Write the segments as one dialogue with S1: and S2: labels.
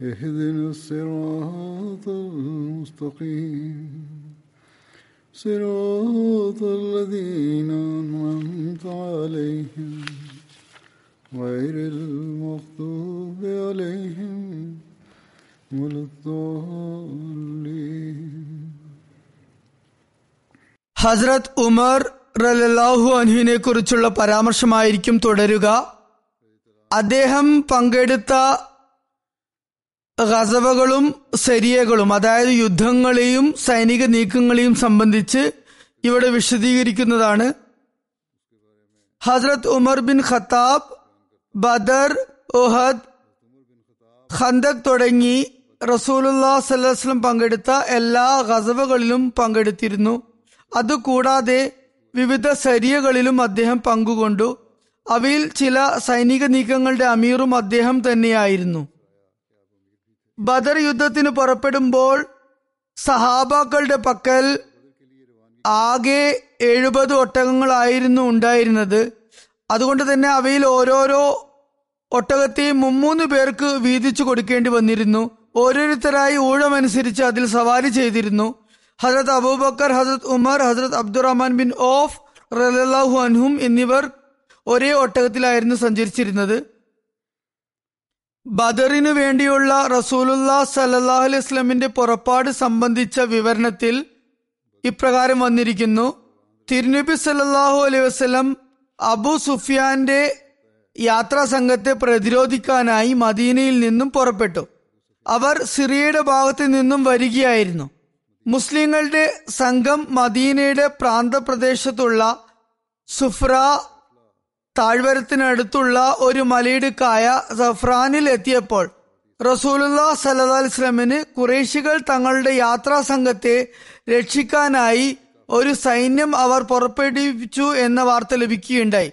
S1: اهدنا الصراط المستقيم صراط الذين أنعمت عليهم غير المغضوب عليهم ولا الضالين
S2: ഹസ്രത് ഉമർ റലാഹു അൻഹുവിനെ കുറിച്ചുള്ള പരാമർശമായിരിക്കും തുടരുക അദ്ദേഹം പങ്കെടുത്ത ഗസവകളും സരിയകളും അതായത് യുദ്ധങ്ങളെയും സൈനിക നീക്കങ്ങളെയും സംബന്ധിച്ച് ഇവിടെ വിശദീകരിക്കുന്നതാണ്. Hazrat Umar bin Khattab Badr Uhud Khandaq തുടങ്ങി റസൂലുല്ലാ സല്ലാസ്ലം പങ്കെടുത്ത എല്ലാ ഗസവകളിലും പങ്കെടുത്തിരുന്നു. അതുകൂടാതെ വിവിധ സരിയകളിലും അദ്ദേഹം പങ്കുകൊണ്ടു. അവയിൽ ചില സൈനിക നീക്കങ്ങളുടെ അമീറും അദ്ദേഹം തന്നെയായിരുന്നു. ബദർ യുദ്ധത്തിന് പുറപ്പെടുമ്പോൾ സഹാബാക്കളുടെ പക്കൽ ആകെ എഴുപത് ഒട്ടകങ്ങളായിരുന്നു ഉണ്ടായിരുന്നത്. അതുകൊണ്ട് തന്നെ അവയിൽ ഓരോരോ ഒട്ടകത്തെയും മുമ്മൂന്ന് പേർക്ക് വീതിച്ചു കൊടുക്കേണ്ടി വന്നിരുന്നു. ഓരോരുത്തരായി ഊഴമനുസരിച്ച് അതിൽ സവാരി ചെയ്തിരുന്നു. ഹസരത് അബൂബക്കർ ഹസരത് ഉമർ ഹസരത് അബ്ദുറഹ്മാൻ ബിൻ ഓഫ് റലാഹു അൻഹും എന്നിവർ ഒരേ ഒട്ടകത്തിലായിരുന്നു സഞ്ചരിച്ചിരുന്നത്. ബദറിനു വേണ്ടിയുള്ള റസൂലുല്ലാ സലല്ലാഹു അലൈഹി വസ്ലമിന്റെ പുറപ്പാട് സംബന്ധിച്ച വിവരണത്തിൽ ഇപ്രകാരം വന്നിരിക്കുന്നു. തിരുനബി സല്ലാഹു അലൈഹി വസ്ലം അബു സുഫിയാന്റെ യാത്രാ സംഘത്തെ പ്രതിരോധിക്കാനായി മദീനയിൽ നിന്നും പുറപ്പെട്ടു. അവർ സിറിയയുടെ ഭാഗത്ത് നിന്നും വരികയായിരുന്നു. മുസ്ലിങ്ങളുടെ സംഘം മദീനയുടെ പ്രാന്തപ്രദേശത്തുള്ള സുഫ്ര താഴ്വരത്തിനടുത്തുള്ള ഒരു മലയിടുക്കായ സഫ്രാനിൽ എത്തിയപ്പോൾ റസൂലുല്ലാ സല്ലാ അലിസ്ലമിന് കുറേശികൾ തങ്ങളുടെ യാത്രാ സംഘത്തെ രക്ഷിക്കാനായി ഒരു സൈന്യം അവർ പുറപ്പെടുവിച്ചു എന്ന വാർത്ത ലഭിക്കുകയുണ്ടായി.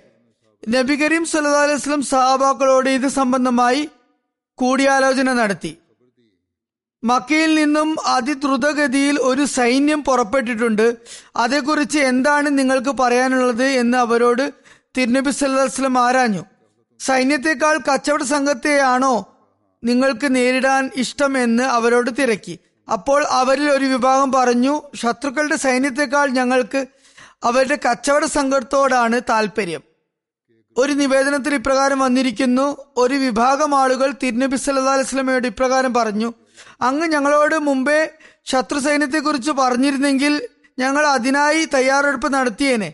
S2: നബി കരീം സല്ലാ അലൈസ്ലം സഹാബാക്കളോട് ഇത് സംബന്ധമായി കൂടിയാലോചന നടത്തി. മക്കയിൽ നിന്നും അതിദ്രുതഗതിയിൽ ഒരു സൈന്യം പുറപ്പെട്ടിട്ടുണ്ട്. അതേക്കുറിച്ച് എന്താണ് നിങ്ങൾക്ക് പറയാനുള്ളത് എന്ന് അവരോട് തിരുനബി സല്ലാസ്ലം ആരാഞ്ഞു? സൈന്യത്തെക്കാൾ കച്ചവട സംഘത്തെയാണോ നിങ്ങൾക്ക് നേരിടാൻ ഇഷ്ടം എന്ന് അവരോട് തിരക്കി. അപ്പോൾ അവരിൽ ഒരു വിഭാഗം പറഞ്ഞു ശത്രുക്കളുടെ സൈന്യത്തെക്കാൾ ഞങ്ങൾക്ക് അവരുടെ കച്ചവട സംഘത്തോടാണ് താല്പര്യം ഒരു നിവേദനത്തിൽ ഇപ്രകാരം വന്നിരിക്കുന്നു ഒരു വിഭാഗം ആളുകൾ തിരുനബി സല്ലാ അലൈസ്ലമയോട് ഇപ്രകാരം പറഞ്ഞു അങ്ങ് ഞങ്ങളോട് മുമ്പേ ശത്രു സൈന്യത്തെക്കുറിച്ച് പറഞ്ഞിരുന്നെങ്കിൽ ഞങ്ങൾ അതിനായി തയ്യാറെടുപ്പ് നടത്തിയേനെ.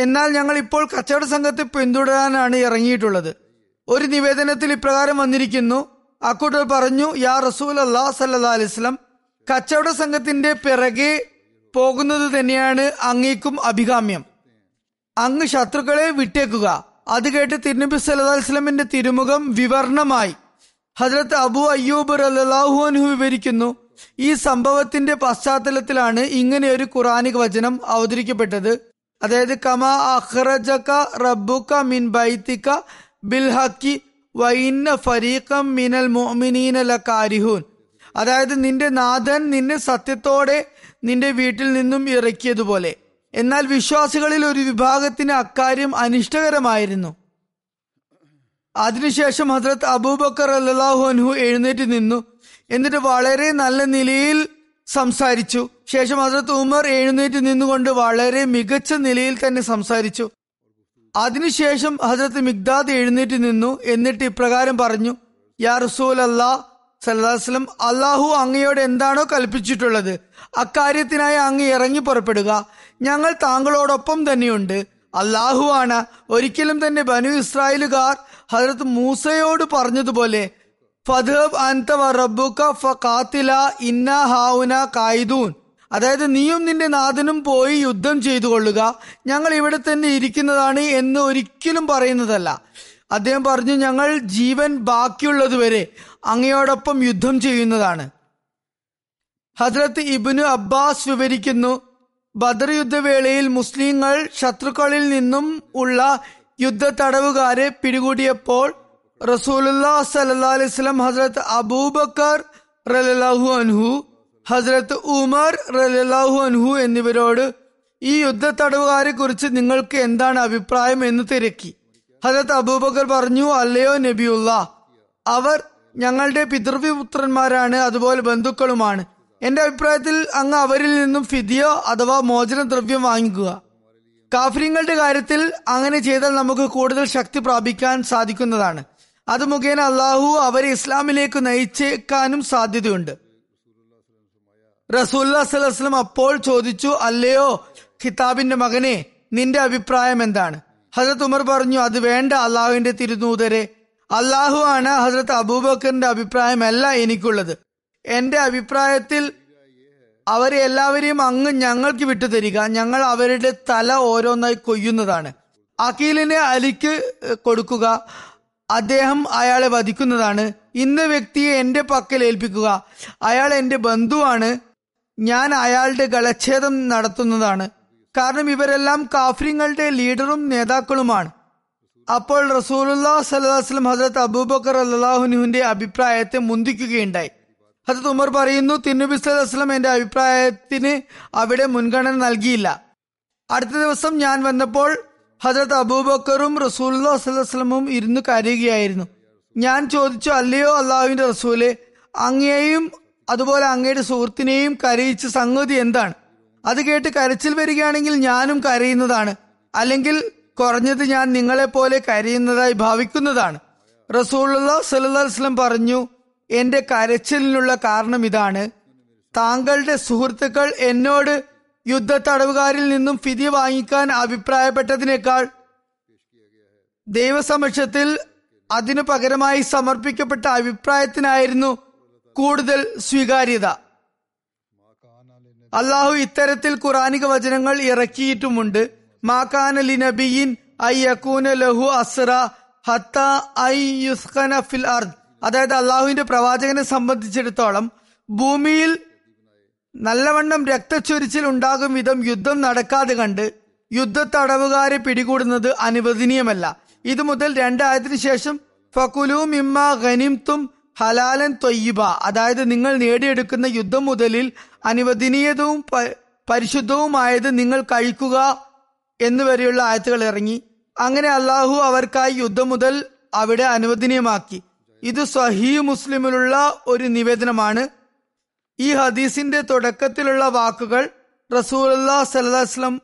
S2: എന്നാൽ ഞങ്ങൾ ഇപ്പോൾ കച്ചവട സംഘത്തെ പിന്തുടരാനാണ് ഇറങ്ങിയിട്ടുള്ളത്. ഒരു നിവേദനത്തിൽ ഇപ്രകാരം വന്നിരിക്കുന്നു. അക്കൂട്ടർ പറഞ്ഞു യാ റസൂൽ അല്ലാ സല്ലാ അലിസ്ലം കച്ചവട സംഘത്തിന്റെ പിറകെ പോകുന്നത് തന്നെയാണ് അങ്ങേക്കും അഭികാമ്യം. അങ്ങ് ശത്രുക്കളെ വിട്ടേക്കുക. അത് കേട്ട് തിരുനബി സല്ലാ അലിസ്ലമിന്റെ തിരുമുഖം വിവർണമായി ഹജ്രത്ത് അബു അയ്യൂബ് അല്ലാഹുഅൻഹു വിവരിക്കുന്നു ഈ സംഭവത്തിന്റെ പശ്ചാത്തലത്തിലാണ് ഇങ്ങനെ ഒരു ഖുറാനിക് വചനം അവതരിക്കപ്പെട്ടത്. അതായത് കമാ അഹ്റജക റബ്ബുക മിൻ ബൈത്തിക ബിൽ ഹക്കി വൈന്ന ഫരീഖം മിനൽ മുഅ്മിനീന ലകാരിഹൂൻ. അതായത് നിന്റെ നാഥൻ നിന്നെ സത്യത്തോടെ നിന്റെ വീട്ടിൽ നിന്നും ഇറക്കിയതുപോലെ. എന്നാൽ വിശ്വാസികളിൽ ഒരു വിഭാഗത്തിന് അക്കാര്യം അനിഷ്ടകരമായിരുന്നു. അതിനുശേഷം ഹസ്രത്ത് അബൂബക്കർ അല്ലാഹു അൻഹു എഴുന്നേറ്റ് നിന്നു. എന്നിട്ട് വളരെ നല്ല നിലയിൽ സംസാരിച്ചു. ശേഷം ഹസ്രത്ത് ഉമർ എഴുന്നേറ്റ് നിന്നുകൊണ്ട് വളരെ മികച്ച നിലയിൽ തന്നെ സംസാരിച്ചു. അതിനുശേഷം ഹസ്രത്ത് മിഗ്ദാദ് എഴുന്നേറ്റ് നിന്നു എന്നിട്ട് ഇപ്രകാരം പറഞ്ഞു യാ റസൂൽ അല്ലാ സല്ലാസ്ലം അള്ളാഹു അങ്ങയോട് എന്താണോ കൽപ്പിച്ചിട്ടുള്ളത് അക്കാര്യത്തിനായി അങ്ങ് ഇറങ്ങി പുറപ്പെടുക. ഞങ്ങൾ താങ്കളോടൊപ്പം തന്നെയുണ്ട്. അള്ളാഹു ആണ് ഒരിക്കലും തന്നെ ബനു ഇസ്രായേലുകാർ ഹജറത്ത് മൂസയോട് പറഞ്ഞതുപോലെ ഫധബ് അൻത വ റബ്ബുക ഫഖാത്തില ഇന്ന ഹാവുന കായിദൂൻ അതായത് നീയും നിന്റെ നാഥനും പോയി യുദ്ധം ചെയ്തു കൊള്ളുക ഞങ്ങൾ ഇവിടെ തന്നെ ഇരിക്കുന്നതാണ് എന്ന് ഒരിക്കലും പറയുന്നതല്ല. അദ്ദേഹം പറഞ്ഞു ഞങ്ങൾ ജീവൻ ബാക്കിയുള്ളതുവരെ അങ്ങയോടൊപ്പം യുദ്ധം ചെയ്യുന്നതാണ്. ഹസ്രത്ത് ഇബിനു അബ്ബാസ് വിവരിക്കുന്നു ബദർ യുദ്ധവേളയിൽ മുസ്ലിങ്ങൾ ശത്രുക്കളിൽ നിന്നും ഉള്ള യുദ്ധ തടവുകാരെ പിടികൂടിയപ്പോൾ റസൂലുല്ലാ സല്ലാ ഹസ്രത്ത് അബൂബക്കർ റലാഹു അൻഹു ഹസ്രത്ത് ഉമർ റലാഹു അൻഹു എന്നിവരോട് ഈ യുദ്ധ തടവുകാരെ കുറിച്ച് നിങ്ങൾക്ക് എന്താണ് അഭിപ്രായം എന്ന് തിരക്കി. ഹസരത്ത് അബൂബക്കർ പറഞ്ഞു അല്ലയോ നബിയുള്ള അവർ ഞങ്ങളുടെ പിതൃവിപുത്രന്മാരാണ് അതുപോലെ ബന്ധുക്കളുമാണ്. എന്റെ അഭിപ്രായത്തിൽ അങ്ങ് അവരിൽ നിന്നും ഫിദിയോ അഥവാ മോചന ദ്രവ്യം വാങ്ങിക്കുക. കാഫര്യങ്ങളുടെ കാര്യത്തിൽ അങ്ങനെ ചെയ്താൽ നമുക്ക് കൂടുതൽ ശക്തി പ്രാപിക്കാൻ സാധിക്കുന്നതാണ്. അത് മുഖേന അള്ളാഹു അവരെ ഇസ്ലാമിലേക്ക് നയിച്ചേക്കാനും സാധ്യതയുണ്ട്. റസൂല്ലാ സ്വലം അപ്പോൾ ചോദിച്ചു അല്ലയോ ഖിതാബിന്റെ മകനെ നിന്റെ അഭിപ്രായം എന്താണ്? ഹസരത് ഉമർ പറഞ്ഞു അത് വേണ്ട അള്ളാഹുവിന്റെ തിരുനൂതരെ അള്ളാഹു ആണ് ഹസരത്ത് അബൂബക്കറിന്റെ അഭിപ്രായമല്ല എനിക്കുള്ളത്. എന്റെ അഭിപ്രായത്തിൽ അവരെ എല്ലാവരെയും അങ്ങ് ഞങ്ങൾക്ക് വിട്ടുതരിക. ഞങ്ങൾ അവരുടെ തല ഓരോന്നായി കൊയ്യുന്നതാണ്. അഖീലിനെ അലിക്ക് കൊടുക്കുക. അദ്ദേഹം അയാളെ വധിക്കുന്നതാണ്. ഇന്ന വ്യക്തിയെ എന്റെ പക്കൽ ഏൽപ്പിക്കുക. അയാൾ എന്റെ ബന്ധുവാണ്. ഞാൻ അയാളുടെ ഗളച്ഛേദം നടത്തുന്നതാണ്. കാരണം ഇവരെല്ലാം കാഫ്രിങ്ങളുടെ ലീഡറും നേതാക്കളുമാണ്. അപ്പോൾ റസൂലുല്ലാ സല്ലാസ്ലം ഹസരത്ത് അബൂബക്കർ അള്ളാഹുനുവിന്റെ അഭിപ്രായത്തെ മുന്തിക്കുകയുണ്ടായി. ഹസരത്ത് ഉമർ പറയുന്നു തിന്നുബി സല്ലാസ്ലം എന്റെ അഭിപ്രായത്തിന് അവിടെ മുൻഗണന നൽകിയില്ല. അടുത്ത ദിവസം ഞാൻ വന്നപ്പോൾ ഹജരത്ത് അബൂബക്കറും റസൂൽ വസ്ലമും ഇരുന്ന് കരയുകയായിരുന്നു. ഞാൻ ചോദിച്ചു അല്ലയോ അള്ളാഹുവിന്റെ റസൂലെ അങ്ങയെയും അതുപോലെ അങ്ങയുടെ സുഹൃത്തിനെയും കരയിച്ച സംഗതി എന്താണ്? അത് കേട്ട് കരച്ചിൽ വരികയാണെങ്കിൽ ഞാനും കരയുന്നതാണ്. അല്ലെങ്കിൽ കുറഞ്ഞത് ഞാൻ നിങ്ങളെ പോലെ കരയുന്നതായി ഭാവിക്കുന്നതാണ്. റസൂലുള്ള സല്ലാസ്ലം പറഞ്ഞു എന്റെ കരച്ചിലിനുള്ള കാരണം ഇതാണ്. താങ്കളുടെ സുഹൃത്തുക്കൾ എന്നോട് യുദ്ധ തടവുകാരിൽ നിന്നും ഫിതി വാങ്ങിക്കാൻ അഭിപ്രായപ്പെട്ടതിനേക്കാൾ ദൈവസമക്ഷത്തിൽ അതിനു പകരമായി സമർപ്പിക്കപ്പെട്ട അഭിപ്രായത്തിനായിരുന്നു കൂടുതൽ സ്വീകാര്യത. അള്ളാഹു ഇത്തരത്തിൽ ഖുറാനിക വചനങ്ങൾ ഇറക്കിയിട്ടുമുണ്ട്. മാക്കാന നബിയിൻ ഐ യക്കൂന ലഹു അസ്ര ഹത്ത ഐ ഫിൽ അർദ്. അതായത് അള്ളാഹുവിന്റെ പ്രവാചകനെ സംബന്ധിച്ചിടത്തോളം ഭൂമിയിൽ നല്ലവണ്ണം രക്തച്ചൊരിച്ചിൽ ഉണ്ടാകും വിധം യുദ്ധം നടക്കാതെ കണ്ട് യുദ്ധ തടവുകാരെ പിടികൂടുന്നത് അനുവദനീയമല്ല. ഇതു മുതൽ രണ്ടായതിനു ശേഷം ഫകുലു മിമ്മ ഖനിംതും ഹലാലൻ തൊയ്യബ. അതായത് നിങ്ങൾ നേടിയെടുക്കുന്ന യുദ്ധം മുതലിൽ അനുവദനീയതവും പരിശുദ്ധവുമായത് നിങ്ങൾ കഴിക്കുക എന്നുവരെയുള്ള ആയത്തുകൾ ഇറങ്ങി. അങ്ങനെ അള്ളാഹു അവർക്കായി യുദ്ധം മുതൽ അവിടെ അനുവദനീയമാക്കി. ഇത് സഹീ മുസ്ലിമിലുള്ള ഒരു നിവേദനമാണ്. ഈ ഹദീസിന്റെ തുടക്കത്തിലുള്ള വാക്കുകൾ റസൂല്ലാ സല്ലാസ്ലം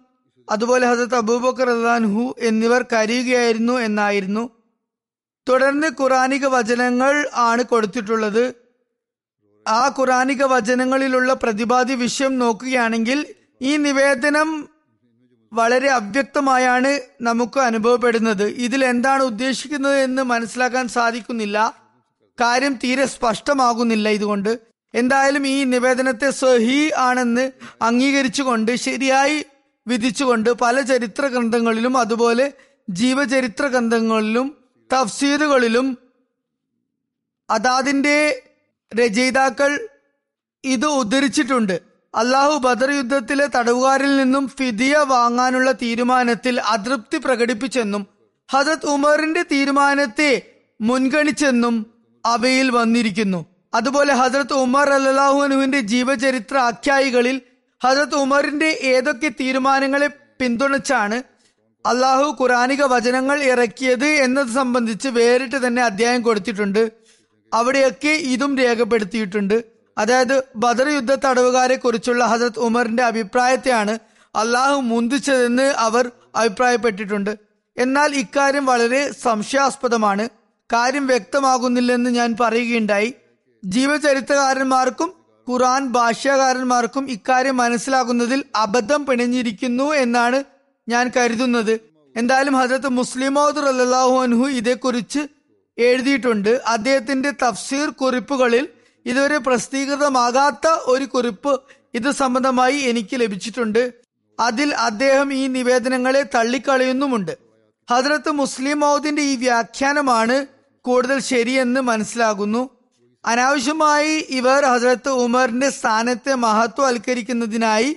S2: അതുപോലെ ഹസരത്ത് അബൂബക്കർ അള്ളാൻഹു എന്നിവർ കരയുകയായിരുന്നു എന്നായിരുന്നു. തുടർന്ന് ഖുറാനിക വചനങ്ങൾ ആണ് കൊടുത്തിട്ടുള്ളത്. ആ ഖുറാനിക വചനങ്ങളിലുള്ള പ്രതിപാദ്യ വിഷയം നോക്കുകയാണെങ്കിൽ ഈ നിവേദനം വളരെ അവ്യക്തമായാണ് നമുക്ക് അനുഭവപ്പെടുന്നത്. ഇതിൽ എന്താണ് ഉദ്ദേശിക്കുന്നത് എന്ന് മനസ്സിലാക്കാൻ സാധിക്കുന്നില്ല. കാര്യം തീരെ സ്പഷ്ടമാകുന്നില്ല ഇതുകൊണ്ട്. എന്തായാലും ഈ നിവേദനത്തെ സഹി ആണെന്ന് അംഗീകരിച്ചുകൊണ്ട് ശരിയായി വിധിച്ചുകൊണ്ട് പല ചരിത്ര ഗ്രന്ഥങ്ങളിലും അതുപോലെ ജീവചരിത്ര ഗ്രന്ഥങ്ങളിലും തഫ്സീറുകളിലും അതാതിന്റെ രചയിതാക്കൾ ഇത് ഉദ്ധരിച്ചിട്ടുണ്ട്. അള്ളാഹു ബദർ യുദ്ധത്തിലെ തടവുകാരിൽ നിന്നും ഫിദിയ വാങ്ങാനുള്ള തീരുമാനത്തിൽ അതൃപ്തി പ്രകടിപ്പിച്ചെന്നും ഹജത് ഉമറിന്റെ തീരുമാനത്തെ മുൻഗണിച്ചെന്നും അവയിൽ വന്നിരിക്കുന്നു. അതുപോലെ ഹസരത്ത് ഉമർ അല്ലാഹുനുവിന്റെ ജീവചരിത്ര ആഖ്യായികളിൽ ഹസരത്ത് ഉമറിന്റെ ഏതൊക്കെ തീരുമാനങ്ങളെ പിന്തുണച്ചാണ് അള്ളാഹു ഖുറാനിക വചനങ്ങൾ ഇറക്കിയത് എന്നത് സംബന്ധിച്ച് വേറിട്ട് തന്നെ അധ്യായം കൊടുത്തിട്ടുണ്ട്. അവിടെയൊക്കെ ഇതും രേഖപ്പെടുത്തിയിട്ടുണ്ട്. അതായത് ബദർ യുദ്ധ തടവുകാരെ കുറിച്ചുള്ള ഹസരത് ഉമറിന്റെ അഭിപ്രായത്തെയാണ് അള്ളാഹു മുന്തിച്ചതെന്ന് അവർ അഭിപ്രായപ്പെട്ടിട്ടുണ്ട്. എന്നാൽ ഇക്കാര്യം വളരെ സംശയാസ്പദമാണ്. കാര്യം വ്യക്തമാകുന്നില്ലെന്ന് ഞാൻ പറയുകയുണ്ടായി. ജീവചരിത്രകാരന്മാർക്കും ഖുറാൻ ഭാഷാകാരന്മാർക്കും ഇക്കാര്യം മനസ്സിലാകുന്നതിൽ അബദ്ധം പിണഞ്ഞിരിക്കുന്നു എന്നാണ് ഞാൻ കരുതുന്നത്. എന്തായാലും ഹജരത്ത് മുസ്ലിമോദ് അല്ലാഹു അൻഹു ഇതേക്കുറിച്ച് എഴുതിയിട്ടുണ്ട്. അദ്ദേഹത്തിന്റെ തഫ്സീർ കുറിപ്പുകളിൽ ഇതുവരെ പ്രസിദ്ധീകൃതമാകാത്ത ഒരു കുറിപ്പ് ഇത് സംബന്ധമായി എനിക്ക് ലഭിച്ചിട്ടുണ്ട്. അതിൽ അദ്ദേഹം ഈ നിവേദനങ്ങളെ തള്ളിക്കളയുന്നുമുണ്ട്. ഹജ്രത്ത് മുസ്ലിം മൗദിന്റെ ഈ വ്യാഖ്യാനമാണ് കൂടുതൽ ശരിയെന്ന് മനസ്സിലാകുന്നു. അനാവശ്യമായി ഇവർ ഹസരത്ത് ഉമറിന്റെ സ്ഥാനത്തെ മഹത്വവൽക്കരിക്കുന്നതിനായി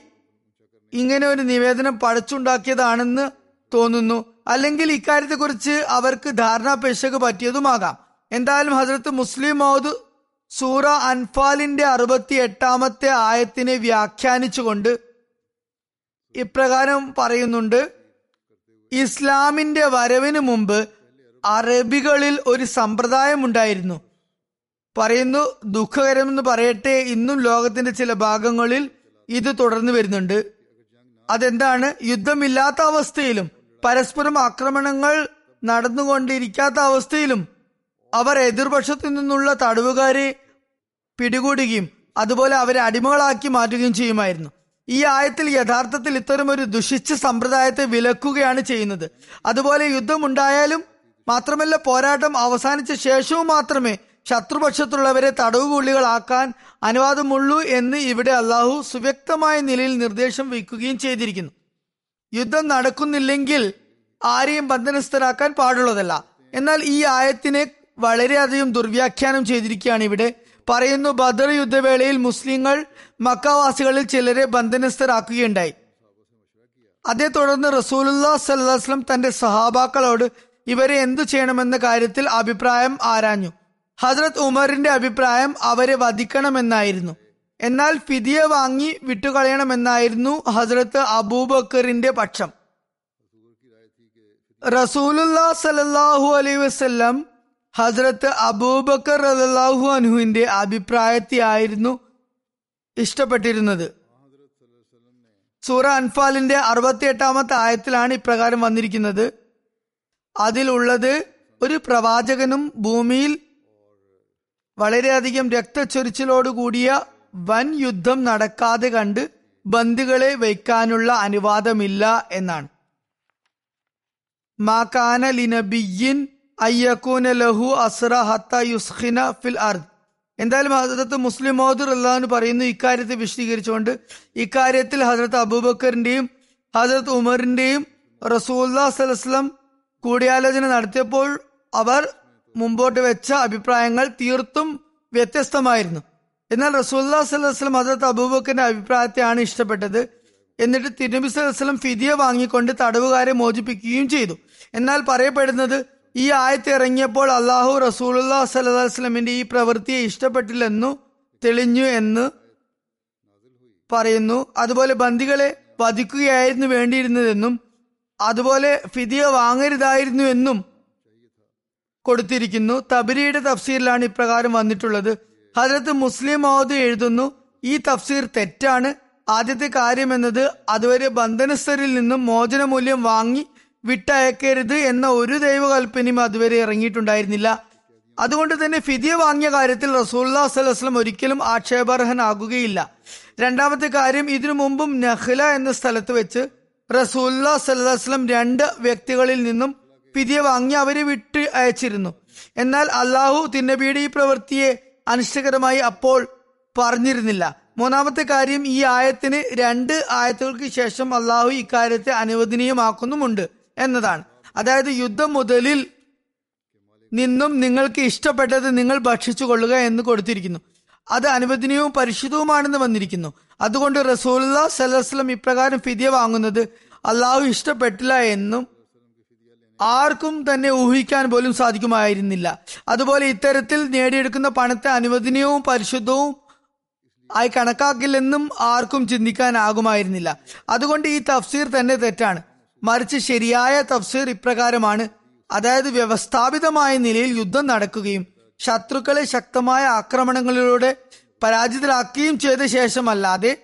S2: ഇങ്ങനെ ഒരു നിവേദനം പടച്ചുണ്ടാക്കിയതാണെന്ന് തോന്നുന്നു. അല്ലെങ്കിൽ ഇക്കാര്യത്തെക്കുറിച്ച് അവർക്ക് ധാരണ പെശക് പറ്റിയതുമാകാം. എന്തായാലും ഹസരത്ത് മുസ്ലിം മൗദ് സൂറ അൻഫാലിന്റെ അറുപത്തി എട്ടാമത്തെ ആയത്തിനെ വ്യാഖ്യാനിച്ചുകൊണ്ട് ഇപ്രകാരം പറയുന്നുണ്ട്. ഇസ്ലാമിന്റെ വരവിന് മുമ്പ് അറബികളിൽ ഒരു സമ്പ്രദായം ഉണ്ടായിരുന്നു പറയുന്നു ദുഃഖകരമെന്ന് പറയട്ടെ ഇന്നും ലോകത്തിന്റെ ചില ഭാഗങ്ങളിൽ ഇത് തുടർന്നു വരുന്നുണ്ട്. അതെന്താണ്? യുദ്ധമില്ലാത്ത അവസ്ഥയിലും പരസ്പരം ആക്രമണങ്ങൾ നടന്നുകൊണ്ടിരിക്കാത്ത അവസ്ഥയിലും അവർ എതിർപക്ഷത്തു നിന്നുള്ള തടവുകാരെ പിടികൂടുകയും അതുപോലെ അവരെ അടിമകളാക്കി മാറ്റുകയും ചെയ്യുമായിരുന്നു. ഈ ആയത്തിൽ യഥാർത്ഥത്തിൽ ഇത്തരം ഒരു ദുഷിച്ച സമ്പ്രദായത്തെ വിലക്കുകയാണ് ചെയ്യുന്നത്. അതുപോലെ യുദ്ധമുണ്ടായാലും മാത്രമല്ല പോരാട്ടം അവസാനിച്ച ശേഷവും മാത്രമേ ശത്രുപക്ഷത്തുള്ളവരെ തടവുകൂലികളാക്കാൻ അനുവാദമുള്ളൂ എന്ന് ഇവിടെ അള്ളാഹു സുവ്യക്തമായ നിലയിൽ നിർദ്ദേശം വയ്ക്കുകയും ചെയ്തിരിക്കുന്നു. യുദ്ധം നടക്കുന്നില്ലെങ്കിൽ ആരെയും ബന്ധനസ്ഥരാക്കാൻ പാടുള്ളതല്ല. എന്നാൽ ഈ ആയത്തിനെ വളരെയധികം ദുർവ്യാഖ്യാനം ചെയ്തിരിക്കുകയാണ് ഇവിടെ. പറയുന്നു ബദർ യുദ്ധവേളയിൽ മുസ്ലിങ്ങൾ മക്കാവാസികളിൽ ചിലരെ ബന്ധനസ്ഥരാക്കുകയുണ്ടായി. അതേ തുടർന്ന് റസൂലുല്ലാ സല്ലാസ്ലം തന്റെ സഹാബാക്കളോട് ഇവരെ എന്തു ചെയ്യണമെന്ന കാര്യത്തിൽ അഭിപ്രായം ആരാഞ്ഞു? ഹസ്രത് ഉമറിന്റെ അഭിപ്രായം അവരെ വധിക്കണമെന്നായിരുന്നു. എന്നാൽ ഫിദിയ വാങ്ങി വിട്ടുകളയണമെന്നായിരുന്നു ഹസ്രത്ത് അബൂബക്കറിന്റെ പക്ഷം. റസൂലുല്ലാ സലല്ലാഹു അലൈ വസ്ല്ലം ഹസ്രത്ത് അബൂബക്കർ അലല്ലാഹു അനുഹുവിന്റെ അഭിപ്രായത്തെ ആയിരുന്നു ഇഷ്ടപ്പെട്ടിരുന്നത്. സൂറ അൻഫാലിന്റെ അറുപത്തി എട്ടാമത്തെ ആയത്തിലാണ് ഇപ്രകാരം വന്നിരിക്കുന്നത്. അതിലുള്ളത് ഒരു പ്രവാചകനും ഭൂമിയിൽ വളരെയധികം രക്തച്ചൊരിച്ചിലോടുകൂടിയ വൻ യുദ്ധം നടക്കാതെ കണ്ട് ബന്ദികളെ വയ്ക്കാനുള്ള അനുവാദമില്ല എന്നാണ്. മാക്കാന ലിനബിയിൻ അയ്യക്കൂന ലഹു അസ്ര ഹത്ത യുസ്ഖിന ഫിൽ അർദ്. എന്തായാലും ഹസരത്ത് മുസ്ലിം മോദുർ അള്ളഹാന്ന് പറയുന്നു ഇക്കാര്യത്തെ വിശദീകരിച്ചുകൊണ്ട് ഇക്കാര്യത്തിൽ ഹസരത്ത് അബൂബക്കറിന്റെയും ഹസരത്ത് ഉമറിന്റെയും റസൂല്ലാ സലസ്ലം കൂടിയാലോചന നടത്തിയപ്പോൾ അവർ മുമ്പോട്ട് വെച്ച അഭിപ്രായങ്ങൾ തീർത്തും വ്യത്യസ്തമായിരുന്നു. എന്നാൽ റസൂല്ലാ സല്ലാസ്ലം ഹസരത്ത് അബൂബക്കറിന്റെ അഭിപ്രായത്തെയാണ് ഇഷ്ടപ്പെട്ടത്. എന്നിട്ട് തിരുനബി സലഹ്സ്ലം ഫിദിയ വാങ്ങിക്കൊണ്ട് തടവുകാരെ മോചിപ്പിക്കുകയും ചെയ്തു. എന്നാൽ പറയപ്പെടുന്നത് ഈ ആയത്ത് ഇറങ്ങിയപ്പോൾ അള്ളാഹു റസൂലുല്ലാ സല്ലാസ്ലമിന്റെ ഈ പ്രവൃത്തിയെ ഇഷ്ടപ്പെട്ടില്ലെന്നു തെളിഞ്ഞു എന്ന് പറയുന്നു. അതുപോലെ ബന്ദികളെ വധിക്കുകയായിരുന്നു വേണ്ടിയിരുന്നതെന്നും അതുപോലെ ഫിദിയ വാങ്ങരുതായിരുന്നു എന്നും കൊടുത്തിരിക്കുന്നു. തബരിയുടെ തഫ്സീറിലാണ് ഇപ്രകാരം വന്നിട്ടുള്ളത്. ഹജരത്ത് മുസ്ലിം മഹോദ് എഴുതുന്നു ഈ തഫ്സീർ തെറ്റാണ്. ആദ്യത്തെ കാര്യം എന്നത് അതുവരെ ബന്ധനസ്ഥരിൽ നിന്നും മോചനമൂല്യം വാങ്ങി വിട്ടയക്കരുത് എന്ന ഒരു ദൈവകൽപ്പനയും അതുവരെ ഇറങ്ങിയിട്ടുണ്ടായിരുന്നില്ല. അതുകൊണ്ട് തന്നെ ഫിദിയ വാങ്ങിയ കാര്യത്തിൽ റസൂല്ലാ സലഹ്സ്ലം ഒരിക്കലും ആക്ഷേപാർഹനാകുകയില്ല. രണ്ടാമത്തെ കാര്യം ഇതിനു മുമ്പും നഹ്ല എന്ന സ്ഥലത്ത് വെച്ച് റസൂല്ലാ സലഹ്സ്ലം രണ്ട് വ്യക്തികളിൽ നിന്നും ഫിദിയ വാങ്ങി അവരെ വിട്ട് അയച്ചിരുന്നു. എന്നാൽ അള്ളാഹു തിന്നബിയുടെ ഈ പ്രവൃത്തിയെ അനിഷ്ടകരമായി അപ്പോൾ പറഞ്ഞിരുന്നില്ല. മൂന്നാമത്തെ കാര്യം ഈ ആയത്തിന് രണ്ട് ആയത്തുകൾക്ക് ശേഷം അള്ളാഹു ഇക്കാര്യത്തെ അനുവദനീയമാക്കുന്നുമുണ്ട് എന്നതാണ്. അതായത് യുദ്ധം മുതലിൽ നിന്നും നിങ്ങൾക്ക് ഇഷ്ടപ്പെട്ടത് നിങ്ങൾ ഭക്ഷിച്ചു കൊള്ളുക എന്ന് കൊടുത്തിരിക്കുന്നു. അത് അനുവദനീയവും പരിശുദ്ധവുമാണെന്ന് വന്നിരിക്കുന്നു. അതുകൊണ്ട് റസൂല്ലാ സലഹ്സ്ലം ഇപ്രകാരം ഫിദിയ വാങ്ങുന്നത് അള്ളാഹു ഇഷ്ടപ്പെട്ടില്ല എന്നും ആർക്കും തന്നെ ഊഹിക്കാൻ പോലും സാധിക്കുമായിരുന്നില്ല. അതുപോലെ ഇത്തരത്തിൽ നേടിയെടുക്കുന്ന പണത്തെ അനുവദനീയവും പരിശുദ്ധവും ആയി കണക്കാക്കില്ലെന്നും ആർക്കും ചിന്തിക്കാനാകുമായിരുന്നില്ല. അതുകൊണ്ട് ഈ തഫ്സീർ തന്നെ തെറ്റാണ്. മറിച്ച് ശരിയായ തഫ്സീർ ഇപ്രകാരമാണ്. അതായത് വ്യവസ്ഥാപിതമായ നിലയിൽ യുദ്ധം നടക്കുകയും ശത്രുക്കളെ ശക്തമായ ആക്രമണങ്ങളിലൂടെ പരാജിതരാക്കുകയും ചെയ്ത ശേഷമല്ലാതെ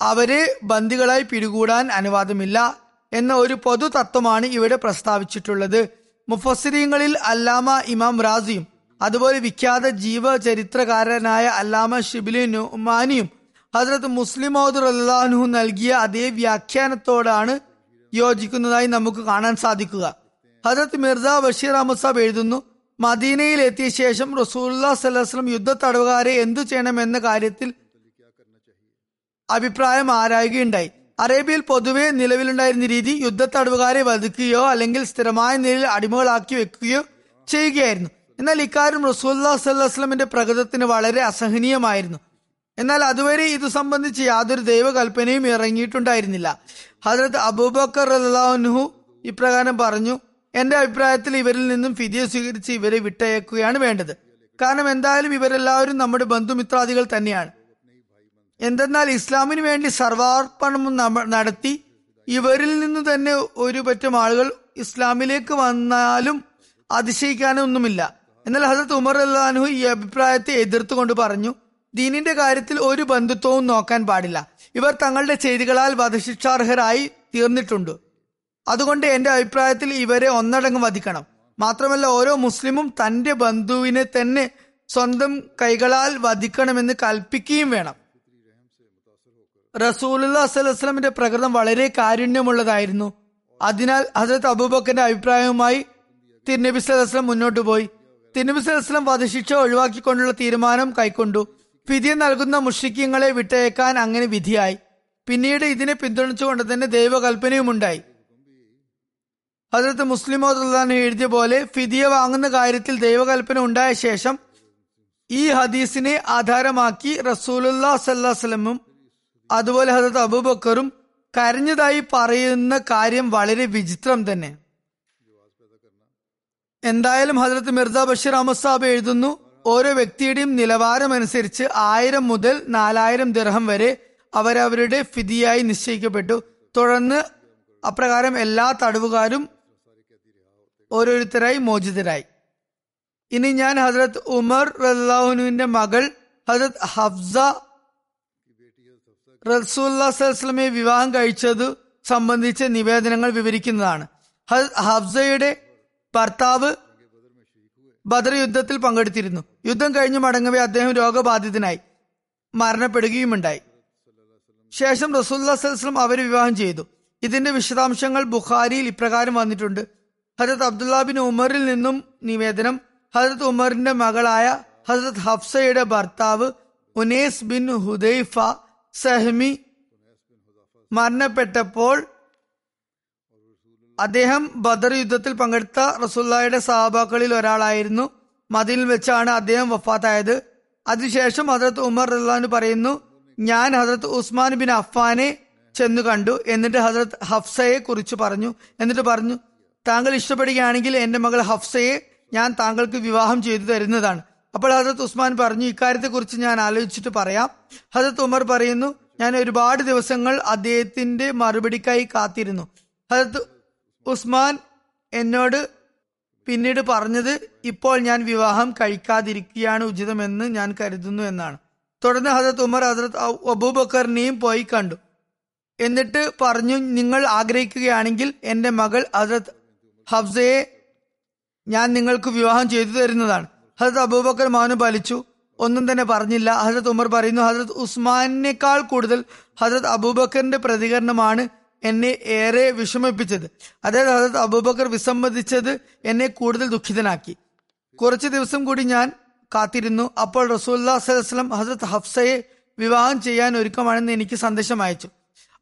S2: അവരെ ബന്ദികളായി പിടികൂടാൻ അനുവാദമില്ല. എന്ന ഒരു പൊതു തത്വമാണ് ഇവിടെ പ്രസ്താവിച്ചിട്ടുള്ളത്. മുഫസ്സിരീങ്ങളിൽ അല്ലാമ ഇമാം റാസിയും അതുപോലെ വിഖ്യാത ജീവചരിത്രകാരനായ അല്ലാമ ഷിബിലി നുമാനിയും ഹസ്രത്ത് മുസ്ലിമോദ് അള്ളാഹു നൽകിയ അതേ വ്യാഖ്യാനത്തോടാണ് യോജിക്കുന്നതായി നമുക്ക് കാണാൻ സാധിക്കുക. ഹജരത് മിർസ ബഷീർ അഹമ്മദ് സാബ് എഴുതുന്നു മദീനയിൽ എത്തിയ ശേഷം റസൂല്ലാ സലഹ്സ്ലം യുദ്ധ തടവുകാരെ എന്തു ചെയ്യണമെന്ന കാര്യത്തിൽ അഭിപ്രായം ആരായുകയുണ്ടായി. അറേബ്യയിൽ പൊതുവെ നിലവിലുണ്ടായിരുന്ന രീതി യുദ്ധ തടവുകാരെ വധിക്കുകയോ അല്ലെങ്കിൽ സ്ഥിരമായ നിലയിൽ അടിമകളാക്കി വെക്കുകയോ ചെയ്യുകയായിരുന്നു. എന്നാൽ ഇക്കാര്യം റസൂല്ലാ സല്ലാസ്ലമിന്റെ പ്രകൃതത്തിന് വളരെ അസഹനീയമായിരുന്നു. എന്നാൽ അതുവരെ ഇത് സംബന്ധിച്ച് യാതൊരു ദൈവകൽപ്പനയും ഇറങ്ങിയിട്ടുണ്ടായിരുന്നില്ല. ഹജരത് അബൂബക്കർ അള്ളാഹുഹു ഇപ്രകാരം പറഞ്ഞു എന്റെ അഭിപ്രായത്തിൽ ഇവരിൽ നിന്നും ഫിദിയ സ്വീകരിച്ച് ഇവരെ വിട്ടയക്കുകയാണ് വേണ്ടത്. കാരണം എന്തായാലും ഇവരെല്ലാവരും നമ്മുടെ ബന്ധുമിത്രാദികൾ തന്നെയാണ്. എന്തെന്നാൽ ഇസ്ലാമിന് വേണ്ടി സർവാർപ്പണം നടത്തി ഇവരിൽ നിന്ന് തന്നെ ഒരു പറ്റം ആളുകൾ ഇസ്ലാമിലേക്ക് വന്നാലും അതിശയിക്കാനൊന്നുമില്ല. എന്നാൽ ഹസരത്ത് ഉമർ അള്ളഹു ഈ അഭിപ്രായത്തെ എതിർത്തുകൊണ്ട് പറഞ്ഞു ദീനിന്റെ കാര്യത്തിൽ ഒരു ബന്ധുത്വവും നോക്കാൻ പാടില്ല. ഇവർ തങ്ങളുടെ ചെയ്തികളാൽ വധശിക്ഷാർഹരായി തീർന്നിട്ടുണ്ട്. അതുകൊണ്ട് എന്റെ അഭിപ്രായത്തിൽ ഇവരെ ഒന്നടങ്ങ് വധിക്കണം. മാത്രമല്ല ഓരോ മുസ്ലിമും തന്റെ ബന്ധുവിനെ തന്നെ സ്വന്തം കൈകളാൽ വധിക്കണമെന്ന് കൽപ്പിക്കുകയും വേണം. റസൂലുള്ള അസലസ്ലമിന്റെ പ്രകൃതം വളരെ കാരുണ്യമുള്ളതായിരുന്നു. അതിനാൽ ഹസരത്ത് അബൂബക്കറിന്റെ അഭിപ്രായവുമായി തിരുനബി സലഹ്സ്ലം മുന്നോട്ട് പോയി. തിരുനബി സലഹ്സ്ലം വധശിക്ഷ ഒഴിവാക്കിക്കൊണ്ടുള്ള തീരുമാനം കൈക്കൊണ്ടു. ഫിദിയ നൽകുന്ന മുഷിക്കങ്ങളെ വിട്ടയക്കാൻ അങ്ങനെ വിധിയായി. പിന്നീട് ഇതിനെ പിന്തുണച്ചുകൊണ്ട് തന്നെ ദൈവകൽപ്പനയുമുണ്ടായി. ഹസരത്ത് മുസ്ലിം മോദുല്ലാൻ എഴുതിയ പോലെ ഫിദിയ വാങ്ങുന്ന കാര്യത്തിൽ ദൈവകൽപ്പന ഉണ്ടായ ശേഷം ഈ ഹദീസിനെ ആധാരമാക്കി റസൂലുല്ലാ സല്ലാസ്ലമും അതുപോലെ ഹജരത്ത് അബൂബക്കറും കരഞ്ഞതായി പറയുന്ന കാര്യം വളരെ വിചിത്രം തന്നെ. എന്തായാലും ഹജറത്ത് മിർസ ബഷീർ അഹമ്മദ് സാബ് എഴുതുന്നു ഓരോ വ്യക്തിയുടെയും നിലവാരമനുസരിച്ച് ആയിരം മുതൽ നാലായിരം ദിർഹം വരെ അവരവരുടെ ഫിതിയായി നിശ്ചയിക്കപ്പെട്ടു. തുടർന്ന് അപ്രകാരം എല്ലാ തടവുകാരും ഓരോരുത്തരായി മോചിതരായി. ഇനി ഞാൻ ഹജരത് ഉമർ റല്ലാഹുനുവിന്റെ മകൾ ഹജറത് ഹഫ്സ റസൂല്ലാസ്ലമെ വിവാഹം കഴിച്ചത് സംബന്ധിച്ച നിവേദനങ്ങൾ വിവരിക്കുന്നതാണ്. ഹഫ്സയുടെ ഭർത്താവ് ബദർ യുദ്ധത്തിൽ പങ്കെടുത്തിരുന്നു. യുദ്ധം കഴിഞ്ഞു മടങ്ങവേ അദ്ദേഹം രോഗബാധിതനായി മരണപ്പെടുകയുമുണ്ടായി. ശേഷം റസൂല്ലാ സലസ്ലം അവരെ വിവാഹം ചെയ്തു. ഇതിന്റെ വിശദാംശങ്ങൾ ബുഖാരിയിൽ ഇപ്രകാരം വന്നിട്ടുണ്ട്. ഹജരത് അബ്ദുല്ല ബിൻ ഉമറിൽ നിന്നും നിവേദനം ഹജരത് ഉമറിന്റെ മകളായ ഹജരത് ഹഫ്സയുടെ ഭർത്താവ് ഉനേസ് ബിൻ ഹുദൈഫ സഹ്മി മരണപ്പെട്ടപ്പോൾ അദ്ദേഹം ബദർ യുദ്ധത്തിൽ പങ്കെടുത്ത റസുല്ലായുടെ സഹാബാക്കളിൽ ഒരാളായിരുന്നു. മദീനിൽ വെച്ചാണ് അദ്ദേഹം വഫാത്തായത്. അതിനുശേഷം ഹജറത്ത് ഉമർ റഹ്ലാൻ പറയുന്നു ഞാൻ ഹജറത്ത് ഉസ്മാൻ ബിൻ അഫ്ഫാനെ ചെന്നു കണ്ടു. എന്നിട്ട് ഹസരത്ത് ഹഫ്സയെ കുറിച്ച് പറഞ്ഞു. എന്നിട്ട് പറഞ്ഞു താങ്കൾ ഇഷ്ടപ്പെടുകയാണെങ്കിൽ എന്റെ മകൾ ഹഫ്സയെ ഞാൻ താങ്കൾക്ക് വിവാഹം ചെയ്തു തരുന്നതാണ്. അപ്പോൾ ഹജരത്ത് ഉസ്മാൻ പറഞ്ഞു ഇക്കാര്യത്തെ കുറിച്ച് ഞാൻ ആലോചിച്ചിട്ട് പറയാം. ഹജരത്ത് ഉമർ പറയുന്നു ഞാൻ ഒരുപാട് ദിവസങ്ങൾ അദ്ദേഹത്തിന്റെ മറുപടിക്കായി കാത്തിരുന്നു. ഹജരത്ത് ഉസ്മാൻ എന്നോട് പിന്നീട് പറഞ്ഞത് ഇപ്പോൾ ഞാൻ വിവാഹം കഴിക്കാതിരിക്കുകയാണ് ഉചിതമെന്ന് ഞാൻ കരുതുന്നു എന്നാണ്. തുടർന്ന് ഹജരത് ഉമർ ഹജരത് അബൂബക്കറിനെയും പോയി കണ്ടു. എന്നിട്ട് പറഞ്ഞു നിങ്ങൾ ആഗ്രഹിക്കുകയാണെങ്കിൽ എന്റെ മകൾ ഹജരത് ഹഫ്സയെ ഞാൻ നിങ്ങൾക്ക് വിവാഹം ചെയ്തു തരുന്നതാണ്. ഹജരത് അബൂബക്കർ മൗനം പാലിച്ചു. ഒന്നും തന്നെ പറഞ്ഞില്ല. ഹസരത് ഉമർ പറയുന്നു ഹസരത് ഉസ്മാനേക്കാൾ കൂടുതൽ ഹസരത് അബൂബക്കറിന്റെ പ്രതികരണമാണ് എന്നെ ഏറെ വിഷമിപ്പിച്ചത്. അതായത് ഹസരത് അബൂബക്കർ വിസമ്മതിച്ചത് എന്നെ കൂടുതൽ ദുഃഖിതനാക്കി. കുറച്ച് ദിവസം കൂടി ഞാൻ കാത്തിരുന്നു. അപ്പോൾ റസൂല്ലാ സലഹ്സ്ലം ഹസരത് ഹഫ്സയെ വിവാഹം ചെയ്യാൻ ഒരുക്കമാണെന്ന് എനിക്ക് സന്ദേശം അയച്ചു.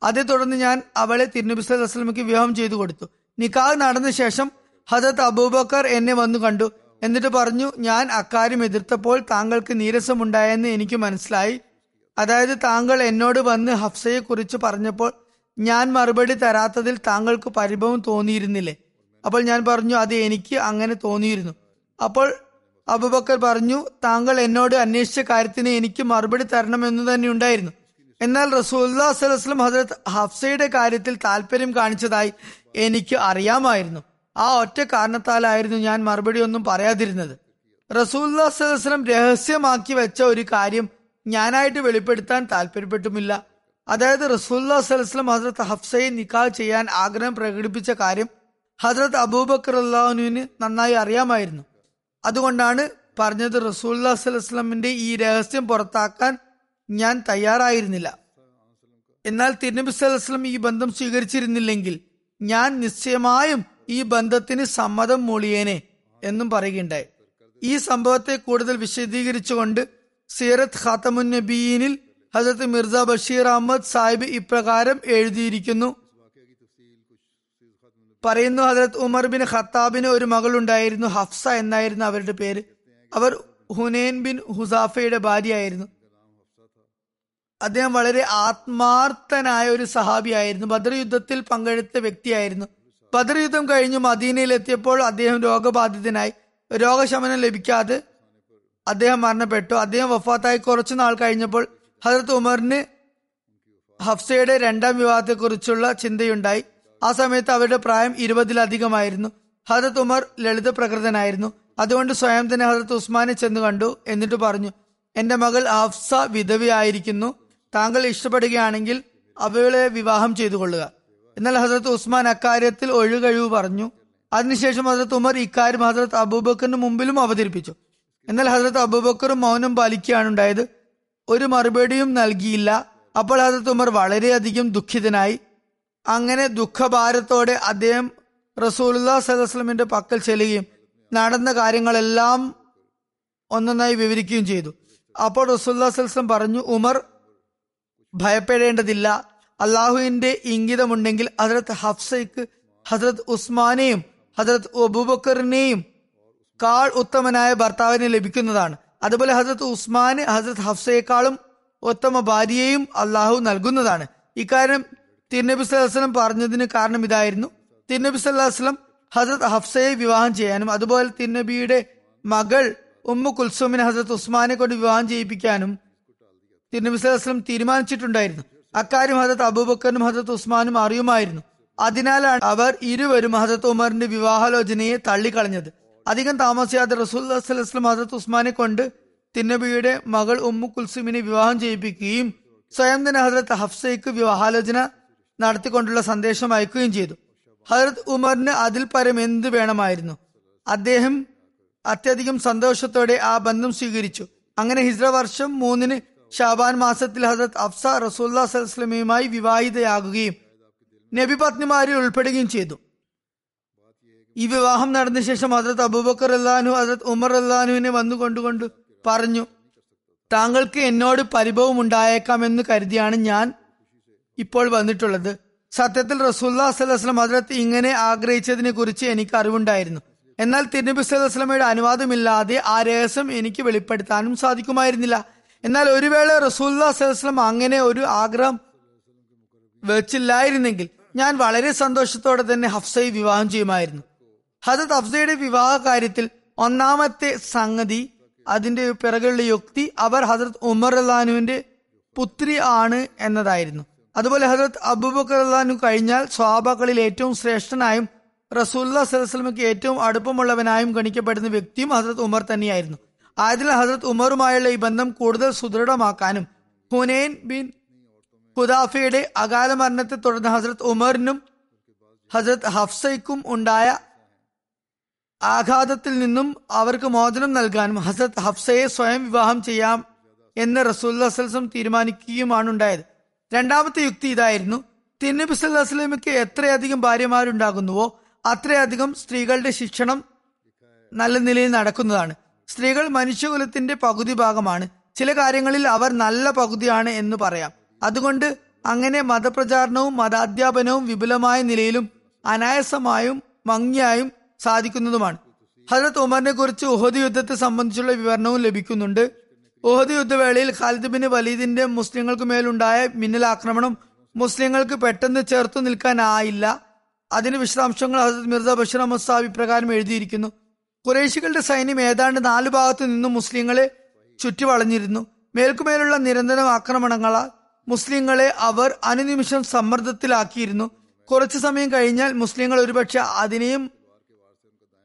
S2: അതേ തുടർന്ന് ഞാൻ അവളെ തിരുനബി സലഹ്സ്ലമക്ക് വിവാഹം ചെയ്തു കൊടുത്തു. നിക്കാഹ് നടന്ന ശേഷം ഹസരത് അബൂബക്കർ എന്നെ വന്നു കണ്ടു. എന്നിട്ട് പറഞ്ഞു ഞാൻ അക്കാര്യം എതിർത്തപ്പോൾ താങ്കൾക്ക് നീരസമുണ്ടായെന്ന് എനിക്ക് മനസ്സിലായി. അതായത് താങ്കൾ എന്നോട് വന്ന് ഹഫ്സയെ കുറിച്ച് പറഞ്ഞപ്പോൾ ഞാൻ മറുപടി തരാത്തതിൽ താങ്കൾക്ക് പരിഭവം തോന്നിയിരുന്നില്ലേ? അപ്പോൾ ഞാൻ പറഞ്ഞു അത് എനിക്ക് അങ്ങനെ തോന്നിയിരുന്നു. അപ്പോൾ അബുബക്കർ പറഞ്ഞു താങ്കൾ എന്നോട് അന്വേഷിച്ച കാര്യത്തിന് എനിക്ക് മറുപടി തരണമെന്ന് തന്നെ ഉണ്ടായിരുന്നു. എന്നാൽ റസൂല്ലാ സലഹ്സ്ലം ഹസരത് ഹഫ്സയുടെ കാര്യത്തിൽ താല്പര്യം കാണിച്ചതായി എനിക്ക് അറിയാമായിരുന്നു. ആ ഒറ്റ കാരണത്താലായിരുന്നു ഞാൻ മറുപടി ഒന്നും പറയാതിരുന്നത്. റസൂല്ലാ സലസ്ലം രഹസ്യമാക്കി വെച്ച ഒരു കാര്യം ഞാനായിട്ട് വെളിപ്പെടുത്താൻ താല്പര്യപ്പെട്ടുമില്ല. അതായത് റസൂല്ലാ സലസ്ലം ഹസ്രത്ത് ഹഫ്സയെ നിക്കാഹ് ചെയ്യാൻ ആഗ്രഹം പ്രകടിപ്പിച്ച കാര്യം ഹസ്രത്ത് അബൂബക്കർ അള്ളാഹുനുവിന് നന്നായി അറിയാമായിരുന്നു. അതുകൊണ്ടാണ് പറഞ്ഞത് റസൂല്ലാ സ്വലമിന്റെ ഈ രഹസ്യം പുറത്താക്കാൻ ഞാൻ തയ്യാറായിരുന്നില്ല. എന്നാൽ തിരുനബി സ്വലം ഈ ബന്ധം സ്വീകരിച്ചിരുന്നില്ലെങ്കിൽ ഞാൻ നിശ്ചയമായും ഈ ബന്ധത്തിന് സമ്മതം മൂളിയേനെ എന്നും പറയുകയുണ്ടായി. ഈ സംഭവത്തെ കൂടുതൽ വിശദീകരിച്ചുകൊണ്ട് സീറത്ത് ഖാത്തമുൻ നബീനിൽ ഹസരത്ത് മിർസ ബഷീർ അഹമ്മദ് സാഹിബ് ഇപ്രകാരം എഴുതിയിരിക്കുന്നു. പറയുന്നു ഹജരത് ഉമർ ബിൻ ഖത്താബിന് ഒരു മകൾ ഉണ്ടായിരുന്നു ഹഫ്സ എന്നായിരുന്നു അവരുടെ പേര്. അവർ ഹുനൈൻ ബിൻ ഹുസാഫയുടെ ഭാര്യയായിരുന്നു. അദ്ദേഹം വളരെ ആത്മാർത്ഥനായ ഒരു സഹാബിയായിരുന്നു. ബദർ യുദ്ധത്തിൽ പങ്കെടുത്ത വ്യക്തിയായിരുന്നു. ബദർ യുദ്ധം കഴിഞ്ഞ് മദീനയിൽ എത്തിയപ്പോൾ അദ്ദേഹം രോഗബാധിതനായി. രോഗശമനം ലഭിക്കാതെ അദ്ദേഹം മരണപ്പെട്ടു. അദ്ദേഹം വഫാത്തായി. കുറച്ചു നാൾ കഴിഞ്ഞപ്പോൾ ഹജറത്ത് ഉമറിന് ഹഫ്സയുടെ രണ്ടാം വിവാഹത്തെക്കുറിച്ചുള്ള ചിന്തയുണ്ടായി. ആ സമയത്ത് അവരുടെ പ്രായം ഇരുപതിലധികമായിരുന്നു. ഹജറത്ത് ഉമർ ലളിത പ്രകൃതനായിരുന്നു അതുകൊണ്ട് സ്വയം തന്നെ ഹജറത്ത് ഉസ്മാനെ ചെന്ന് കണ്ടു എന്നിട്ട് പറഞ്ഞു എന്റെ മകൾ ഹഫ്സ വിധവയായിരിക്കുന്നു. താങ്കൾ ഇഷ്ടപ്പെടുകയാണെങ്കിൽ അവളെ വിവാഹം ചെയ്തു കൊള്ളുക. എന്നാൽ ഹസരത്ത് ഉസ്മാൻ അക്കാര്യത്തിൽ ഒഴുകഴിവ് പറഞ്ഞു. അതിനുശേഷം ഹസരത്ത് ഉമർ ഇക്കാര്യം ഹസരത്ത് അബൂബക്കറിന് മുമ്പിലും അവതരിപ്പിച്ചു. എന്നാൽ ഹസരത്ത് അബൂബക്കറും മൗനം പാലിക്കുകയാണ് ഉണ്ടായത്. ഒരു മറുപടിയും നൽകിയില്ല. അപ്പോൾ ഹസരത്ത് ഉമർ വളരെയധികം ദുഃഖിതനായി. അങ്ങനെ ദുഃഖഭാരത്തോടെ അദ്ദേഹം റസൂലുല്ലാ സലഹ്സ്ലമിന്റെ പക്കൽ ചെല്ലുകയും നടന്ന കാര്യങ്ങളെല്ലാം ഒന്നൊന്നായി വിവരിക്കുകയും ചെയ്തു. അപ്പോൾ റസൂല്ലാ സലഹ്സ്ലം പറഞ്ഞു ഉമർ ഭയപ്പെടേണ്ടതില്ല. അള്ളാഹുവിന്റെ ഇംഗിതമുണ്ടെങ്കിൽ ഹജ്രത് ഹഫ്സയ്ക്ക് ഹജ്രത് ഉസ്മാനെയും ഹജ്രത് അബൂബക്കറിനെയും കാൾ ഉത്തമനായ ഭർത്താവിനെ ലഭിക്കുന്നതാണ്. അതുപോലെ ഹസരത്ത് ഉസ്മാന് ഹസരത് ഹഫ്സയെക്കാളും ഉത്തമ ഭാര്യയെയും അള്ളാഹു നൽകുന്നതാണ്. ഇക്കാര്യം തിരുനബി സ്വലം പറഞ്ഞതിന് കാരണം ഇതായിരുന്നു. തിരുനബി സ്വല്ലാസ്ലം ഹസരത് ഹഫ്സയെ വിവാഹം ചെയ്യാനും അതുപോലെ തിരുനബിയുടെ മകൾ ഉമ്മു കുൽസുമിനെ ഹസരത് ഉസ്മാനെ കൊണ്ട് വിവാഹം ചെയ്യിപ്പിക്കാനും തിരുനബി സ്വലം തീരുമാനിച്ചിട്ടുണ്ടായിരുന്നു. അക്കാര്യം ഹജത് അബൂബക്കറിനും ഹജത് ഉസ്മാനും അറിയുമായിരുന്നു. അതിനാലാണ് അവർ ഇരുവരും ഹജത് ഉമറിന്റെ വിവാഹാലോചനയെ തള്ളിക്കളഞ്ഞത്. അധികം താമസിയാതെ റസൂൽസ്ലം ഹസത്ത് ഉസ്മാനെ കൊണ്ട് തിന്നബിയുടെ മകൾ ഉമ്മു കുൽസുമിനെ വിവാഹം ചെയ്യിപ്പിക്കുകയും സ്വയം തന്നെ ഹസരത്ത് ഹഫ്സയ്ക്ക് വിവാഹാലോചന നടത്തിക്കൊണ്ടുള്ള സന്ദേശം അയക്കുകയും ചെയ്തു. ഹജറത് ഉമറിന് അതിൽ പരം എന്ത് വേണമായിരുന്നു? അദ്ദേഹം അത്യധികം സന്തോഷത്തോടെ ആ ബന്ധം സ്വീകരിച്ചു. അങ്ങനെ ഹിജ്ര വർഷം മൂന്നിന് ഷാബാൻ മാസത്തിൽ ഹസരത് അഫ്സ റസൂല്ലാ സലസ്ലമയുമായി വിവാഹിതയാകുകയും നബി പത്നിമാരിൽ ഉൾപ്പെടുകയും ചെയ്തു. ഈ വിവാഹം നടന്ന ശേഷം ഹസരത് അബൂബക്കർ അല്ലാനു ഹസരത് ഉമർ അല്ലാനുവിനെ വന്നു കൊണ്ടുകൊണ്ട് പറഞ്ഞു താങ്കൾക്ക് എന്നോട് പരിഭവം ഉണ്ടായേക്കാമെന്ന് കരുതിയാണ് ഞാൻ ഇപ്പോൾ വന്നിട്ടുള്ളത്. സത്യത്തിൽ റസൂല്ലാ സ്വലം ഹസരത്ത് ഇങ്ങനെ ആഗ്രഹിച്ചതിനെ കുറിച്ച് എനിക്ക് അറിവുണ്ടായിരുന്നു. എന്നാൽ തിരുനബി സ്വലമയുടെ അനുവാദമില്ലാതെ ആ രഹസ്യം എനിക്ക് വെളിപ്പെടുത്താനും സാധിക്കുമായിരുന്നില്ല. എന്നാൽ ഒരു വേള റസൂല്ലാ സ്വലം അങ്ങനെ ഒരു ആഗ്രഹം വെച്ചില്ലായിരുന്നെങ്കിൽ ഞാൻ വളരെ സന്തോഷത്തോടെ തന്നെ ഹഫ്സയെ വിവാഹം ചെയ്യുമായിരുന്നു. ഹജത് ഹഫ്സയുടെ വിവാഹ കാര്യത്തിൽ ഒന്നാമത്തെ സംഗതി അതിന്റെ പിറകുള്ള യുക്തി അവർ ഹസരത് ഉമർ അള്ളഹാനുവിന്റെ പുത്രി ആണ് എന്നതായിരുന്നു. അതുപോലെ ഹസരത് അബൂബക്കർ അള്ളഹാനു കഴിഞ്ഞാൽ സ്വാബാക്കളിൽ ഏറ്റവും ശ്രേഷ്ഠനായും റസൂല്ലാ സലഹ്സ്ലമക്ക് ഏറ്റവും അടുപ്പമുള്ളവനായും ഗണിക്കപ്പെടുന്ന വ്യക്തിയും ഹസരത് ഉമർ തന്നെയായിരുന്നു. ആയതിനാൽ ഹസരത് ഉമറുമായുള്ള ഈ ബന്ധം കൂടുതൽ സുദൃഢമാക്കാനും ഹുനൈൻ ബിൻ ഖുദാഫയുടെ അകാല മരണത്തെ തുടർന്ന് ഹസരത് ഉമറിനും ഹസരത് ഹഫ്സയ്ക്കും ഉണ്ടായ ആഘാതത്തിൽ നിന്നും അവർക്ക് മോചനം നൽകാനും ഹസരത് ഹഫ്സയെ സ്വയം വിവാഹം ചെയ്യാം എന്ന് റസൂല്ലാസ്ലം തീരുമാനിക്കുകയുമാണ് ഉണ്ടായത് രണ്ടാമത്തെ യുക്തി ഇതായിരുന്നു. തിരുനബി സല്ലാസ്ലമിക്ക് എത്രയധികം ഭാര്യമാരുണ്ടാകുന്നുവോ അത്രയധികം സ്ത്രീകളുടെ ശിക്ഷണം നല്ല നിലയിൽ നടക്കുന്നതാണ്. സ്ത്രീകൾ മനുഷ്യകുലത്തിന്റെ പകുതി ഭാഗമാണ്. ചില കാര്യങ്ങളിൽ അവർ നല്ല പകുതിയാണ് എന്ന് പറയാം. അതുകൊണ്ട് അങ്ങനെ മതപ്രചാരണവും മതാധ്യാപനവും വിപുലമായ നിലയിലും അനായാസമായും ഭംഗിയായും സാധിക്കുന്നതുമാണ്. ഹജരത് ഉമറിനെ കുറിച്ച് ഉഹദ് യുദ്ധത്തെ സംബന്ധിച്ചുള്ള വിവരണവും ലഭിക്കുന്നുണ്ട്. ഉഹദ് യുദ്ധവേളയിൽ ഖാലിദ് ബിൻ വലീദിന്റെ മുസ്ലിങ്ങൾക്ക് മേലുണ്ടായ മിന്നലാക്രമണം മുസ്ലിങ്ങൾക്ക് പെട്ടെന്ന് ചേർത്തു നിൽക്കാനായില്ല. അതിന് വിശദാംശങ്ങൾ ഹസരത് മിർസ ബഷീർ അഹമ്മദ് സാബ് ഇപ്രകാരം എഴുതിയിരിക്കുന്നു. കുറേശികളുടെ സൈന്യം ഏതാണ്ട് നാലു ഭാഗത്തു നിന്നും മുസ്ലിങ്ങളെ ചുറ്റി വളഞ്ഞിരുന്നു മേൽക്കുമേലുള്ള നിരന്തരം ആക്രമണങ്ങളാൽ മുസ്ലിങ്ങളെ അവർ അനുനിമിഷം സമ്മർദ്ദത്തിലാക്കിയിരുന്നു. കുറച്ചു സമയം കഴിഞ്ഞാൽ മുസ്ലിങ്ങൾ ഒരുപക്ഷെ അതിനെയും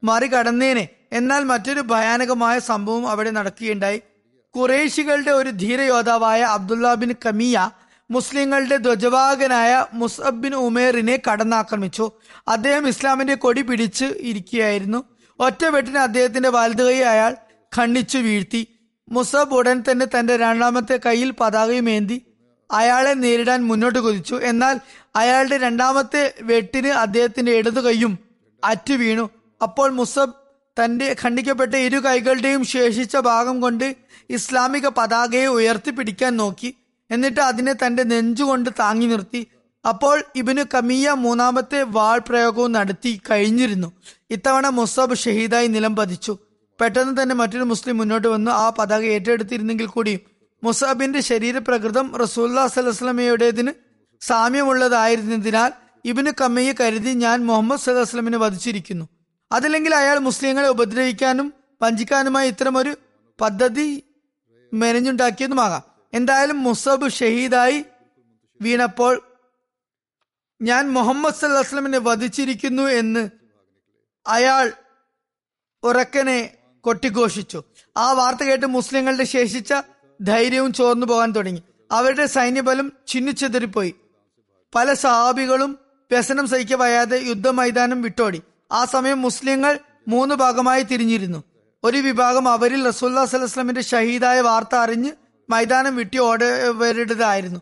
S2: മറികടന്നേനെ. എന്നാൽ മറ്റൊരു ഭയാനകമായ സംഭവം അവിടെ നടക്കുകയുണ്ടായി. കുറേശികളുടെ ഒരു ധീരയോദ്ധാവായ അബ്ദുല്ല ബിൻ കമിയ മുസ്ലിങ്ങളുടെ ധ്വജവാഹകനായ മുസബ് ബിൻ ഉമേറിനെ കടന്നാക്രമിച്ചു. അദ്ദേഹം ഇസ്ലാമിന്റെ കൊടി പിടിച്ച് ഇരിക്കുകയായിരുന്നു. ഒറ്റ വെട്ടിന് അദ്ദേഹത്തിന്റെ വലതുകൈ അയാൾ ഖണ്ണിച്ചു വീഴ്ത്തി. മുസബ് ഉടൻ തന്നെ തന്റെ രണ്ടാമത്തെ കയ്യിൽ പതാകയുമേന്തി അയാളെ നേരിടാൻ മുന്നോട്ട് കുതിച്ചു. എന്നാൽ അയാളുടെ രണ്ടാമത്തെ വെട്ടിന് അദ്ദേഹത്തിന്റെ ഇടതു കൈയും അറ്റു വീണു. അപ്പോൾ മുസബ് തന്റെ ഖണ്ഡിക്കപ്പെട്ട ഇരു കൈകളുടെയും ശേഷിച്ച ഭാഗം കൊണ്ട് ഇസ്ലാമിക പതാകയെ ഉയർത്തിപ്പിടിക്കാൻ നോക്കി. എന്നിട്ട് അതിനെ തന്റെ നെഞ്ചുകൊണ്ട് താങ്ങി നിർത്തി. അപ്പോൾ ഇബിനു കമിയ മൂന്നാമത്തെ വാൾ പ്രയോഗവും നടത്തി കഴിഞ്ഞിരുന്നു. ഇത്തവണ മുസബ് ഷഹീദായി നിലം പതിച്ചു. പെട്ടെന്ന് തന്നെ മറ്റൊരു മുസ്ലിം മുന്നോട്ട് വന്നു. ആ പതാക ഏറ്റെടുത്തിരുന്നെങ്കിൽ കൂടിയും മുസാബിന്റെ ശരീരപ്രകൃതം റസൂല്ലാ സലഹ്സ്ലമയുടേതിന് സാമ്യമുള്ളതായിരുന്നതിനാൽ ഇബിന് കമ്മയെ കരുതി ഞാൻ മുഹമ്മദ് സലഹ്സ്ലമിനെ വധിച്ചിരിക്കുന്നു. അതല്ലെങ്കിൽ അയാൾ മുസ്ലിങ്ങളെ ഉപദ്രവിക്കാനും വഞ്ചിക്കാനുമായി ഇത്തരമൊരു പദ്ധതി മെനഞ്ഞുണ്ടാക്കിയതുമാകാം. എന്തായാലും മുസബ് ഷഹീദായി വീണപ്പോൾ ഞാൻ മുഹമ്മദ് സല്ലാസ്ലമിനെ വധിച്ചിരിക്കുന്നു എന്ന് അയാൾ ഉറക്കനെ കൊട്ടിഘോഷിച്ചു. ആ വാർത്ത കേട്ട് മുസ്ലിങ്ങളുടെ ശേഷിച്ച ധൈര്യവും ചോർന്നു പോകാൻ തുടങ്ങി. അവരുടെ സൈന്യബലം ചിന്നിച്ചെതിരിപ്പോയി. പല സഹാബികളും വ്യസനം സഹിക്ക വയ്യാതെ യുദ്ധമൈതാനം വിട്ടോടി. ആ സമയം മുസ്ലിങ്ങൾ മൂന്ന് ഭാഗമായി തിരിഞ്ഞിരുന്നു. ഒരു വിഭാഗം അവരിൽ റസൂല്ലാ സലഹ്സ്ലമിന്റെ ഷഹീദായ വാർത്ത അറിഞ്ഞ് മൈതാനം വിട്ടി ഓടവരുടേതായിരുന്നു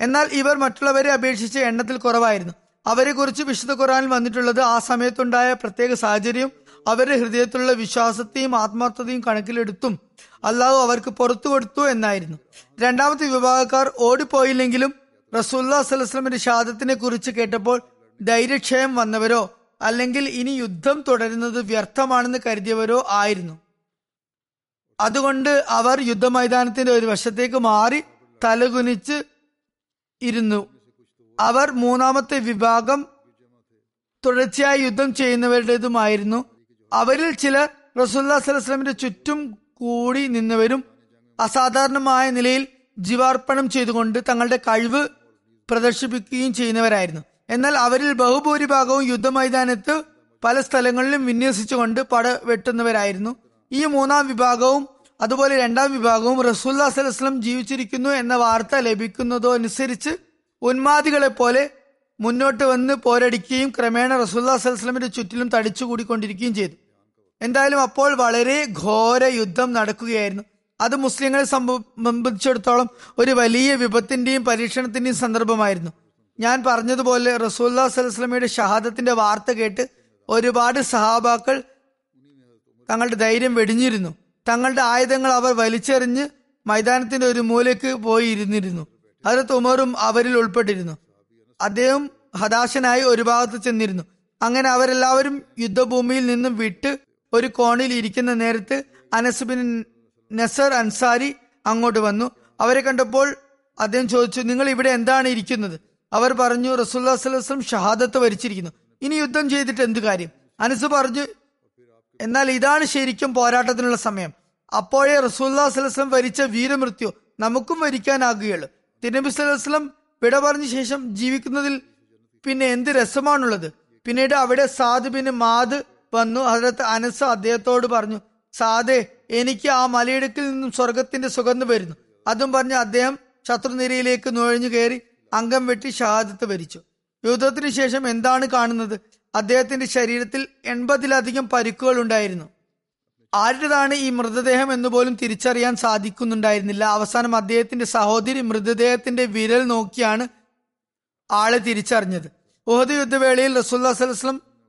S2: എന്നാൽ ഇവർ മറ്റുള്ളവരെ അപേക്ഷിച്ച് എണ്ണത്തിൽ കുറവായിരുന്നു. അവരെ കുറിച്ച് വിശുദ്ധ ഖുറാനിൽ വന്നിട്ടുള്ളത് ആ സമയത്തുണ്ടായ പ്രത്യേക സാഹചര്യം അവരുടെ ഹൃദയത്തിലുള്ള വിശ്വാസത്തെയും ആത്മാർത്ഥതയും കണക്കിലെടുത്തും അല്ലാതെ അവർക്ക് പുറത്തു കൊടുത്തു എന്നായിരുന്നു. രണ്ടാമത്തെ വിഭാഗക്കാർ ഓടിപ്പോയില്ലെങ്കിലും റസൂല്ലാ സലഹ്സ്ലമിന്റെ ഷാദത്തിനെ കുറിച്ച് കേട്ടപ്പോൾ ധൈര്യക്ഷയം വന്നവരോ അല്ലെങ്കിൽ ഇനി യുദ്ധം തുടരുന്നത് വ്യർത്ഥമാണെന്ന് കരുതിയവരോ ആയിരുന്നു. അതുകൊണ്ട് അവർ യുദ്ധമൈതാനത്തിന്റെ ഒരു വശത്തേക്ക് മാറി തലകുനിച്ച് ഇരുന്നു. അവർ മൂന്നാമത്തെ വിഭാഗം തുടർച്ചയായി യുദ്ധം ചെയ്യുന്നവരുടേതുമായിരുന്നു. അവരിൽ ചിലർ റസൂല്ലാ സലഹ്സ്ലമിന്റെ ചുറ്റും കൂടി നിന്നവരും അസാധാരണമായ നിലയിൽ ജീവാർപ്പണം ചെയ്തുകൊണ്ട് തങ്ങളുടെ കഴിവ് പ്രദർശിപ്പിക്കുകയും ചെയ്യുന്നവരായിരുന്നു. എന്നാൽ അവരിൽ ബഹുഭൂരിഭാഗവും യുദ്ധമൈതാനത്ത് പല സ്ഥലങ്ങളിലും വിന്യസിച്ചുകൊണ്ട് പട വെട്ടുന്നവരായിരുന്നു ഈ മൂന്നാം വിഭാഗവും അതുപോലെ രണ്ടാം വിഭാഗവും റസൂല്ലാ സലഹ്സ്ലം ജീവിച്ചിരിക്കുന്നു എന്ന വാർത്ത ലഭിക്കുന്നതോ അനുസരിച്ച് ഉന്മാദികളെ പോലെ മുന്നോട്ട് വന്ന് പോരടിക്കുകയും ക്രമേണ റസൂല്ലാ സലഹ്സ്ലമിന്റെ ചുറ്റിലും തടിച്ചുകൂടിക്കൊണ്ടിരിക്കുകയും ചെയ്തു. എന്തായാലും അപ്പോൾ വളരെ ഘോര യുദ്ധം നടക്കുകയായിരുന്നു. അത് മുസ്ലിങ്ങളെ സംബന്ധിച്ചിടത്തോളം ഒരു വലിയ വിപത്തിന്റെയും പരീക്ഷണത്തിന്റെയും സന്ദർഭമായിരുന്നു. ഞാൻ പറഞ്ഞതുപോലെ റസൂല്ലാ സലഹ്സ്ലമയുടെ ഷഹാദത്തിന്റെ വാർത്ത കേട്ട് ഒരുപാട് സഹാബാക്കൾ തങ്ങളുടെ ധൈര്യം വെടിഞ്ഞിരുന്നു. തങ്ങളുടെ ആയുധങ്ങൾ അവർ വലിച്ചെറിഞ്ഞ് മൈതാനത്തിന്റെ ഒരു മൂലയ്ക്ക് പോയി ഇരുന്നിരുന്നു. ഹജരത്ത് ഉമറും അവരിൽ ഉൾപ്പെട്ടിരുന്നു. അദ്ദേഹം ഹതാശനായി ഒരു ഭാഗത്ത് ചെന്നിരുന്നു. അങ്ങനെ അവരെല്ലാവരും യുദ്ധഭൂമിയിൽ നിന്നും വിട്ട് ഒരു കോണിൽ ഇരിക്കുന്ന നേരത്ത് അനസ് ബിൻ നസർ അൻസാരി അങ്ങോട്ട് വന്നു. അവരെ കണ്ടപ്പോൾ അദ്ദേഹം ചോദിച്ചു നിങ്ങൾ ഇവിടെ എന്താണ് ഇരിക്കുന്നത്? അവർ പറഞ്ഞു റസൂല്ലാ സ്വലം ഷഹാദത്ത് വരിച്ചിരിക്കുന്നു. ഇനി യുദ്ധം ചെയ്തിട്ട് എന്ത് കാര്യം? അനസ് പറഞ്ഞു എന്നാൽ ഇതാണ് ശരിക്കും പോരാട്ടത്തിനുള്ള സമയം. അപ്പോഴേ റസൂല്ലാ സ്വലം വരിച്ച വീരമൃത്യു നമുക്കും വരിക്കാനാകുകയുള്ളു. തിരുനബി സ്വലം വിട പറഞ്ഞ ശേഷം ജീവിക്കുന്നതിൽ പിന്നെ എന്ത് രസമാണുള്ളത്? പിന്നീട് അവിടെ സാദ് പിന്നെ മാദ് വന്നു. ഹജരത്ത് അനസ് അദ്ദേഹത്തോട് പറഞ്ഞു സാദേ എനിക്ക് ആ മലയിടുക്കിൽ നിന്നും സ്വർഗത്തിന്റെ സുഗന്ധം വരുന്നു. അതും പറഞ്ഞ് അദ്ദേഹം ശത്രുനിരയിലേക്ക് നുഴഞ്ഞു കയറി അംഗം വെട്ടി ഷഹാദത്ത് വരിച്ചു. യുദ്ധത്തിന് ശേഷം എന്താണ് കാണുന്നത്? അദ്ദേഹത്തിന്റെ ശരീരത്തിൽ എൺപതിലധികം പരിക്കുകൾ ഉണ്ടായിരുന്നു ആരുടേതാണ് ഈ മൃതദേഹം എന്ന് പോലും തിരിച്ചറിയാൻ സാധിക്കുന്നുണ്ടായിരുന്നില്ല. അവസാനം അദ്ദേഹത്തിന്റെ സഹോദരി മൃതദേഹത്തിന്റെ വിരൽ നോക്കിയാണ് ആളെ തിരിച്ചറിഞ്ഞത്. ഉഹദ് യുദ്ധവേളയിൽ റസൂല്ലാ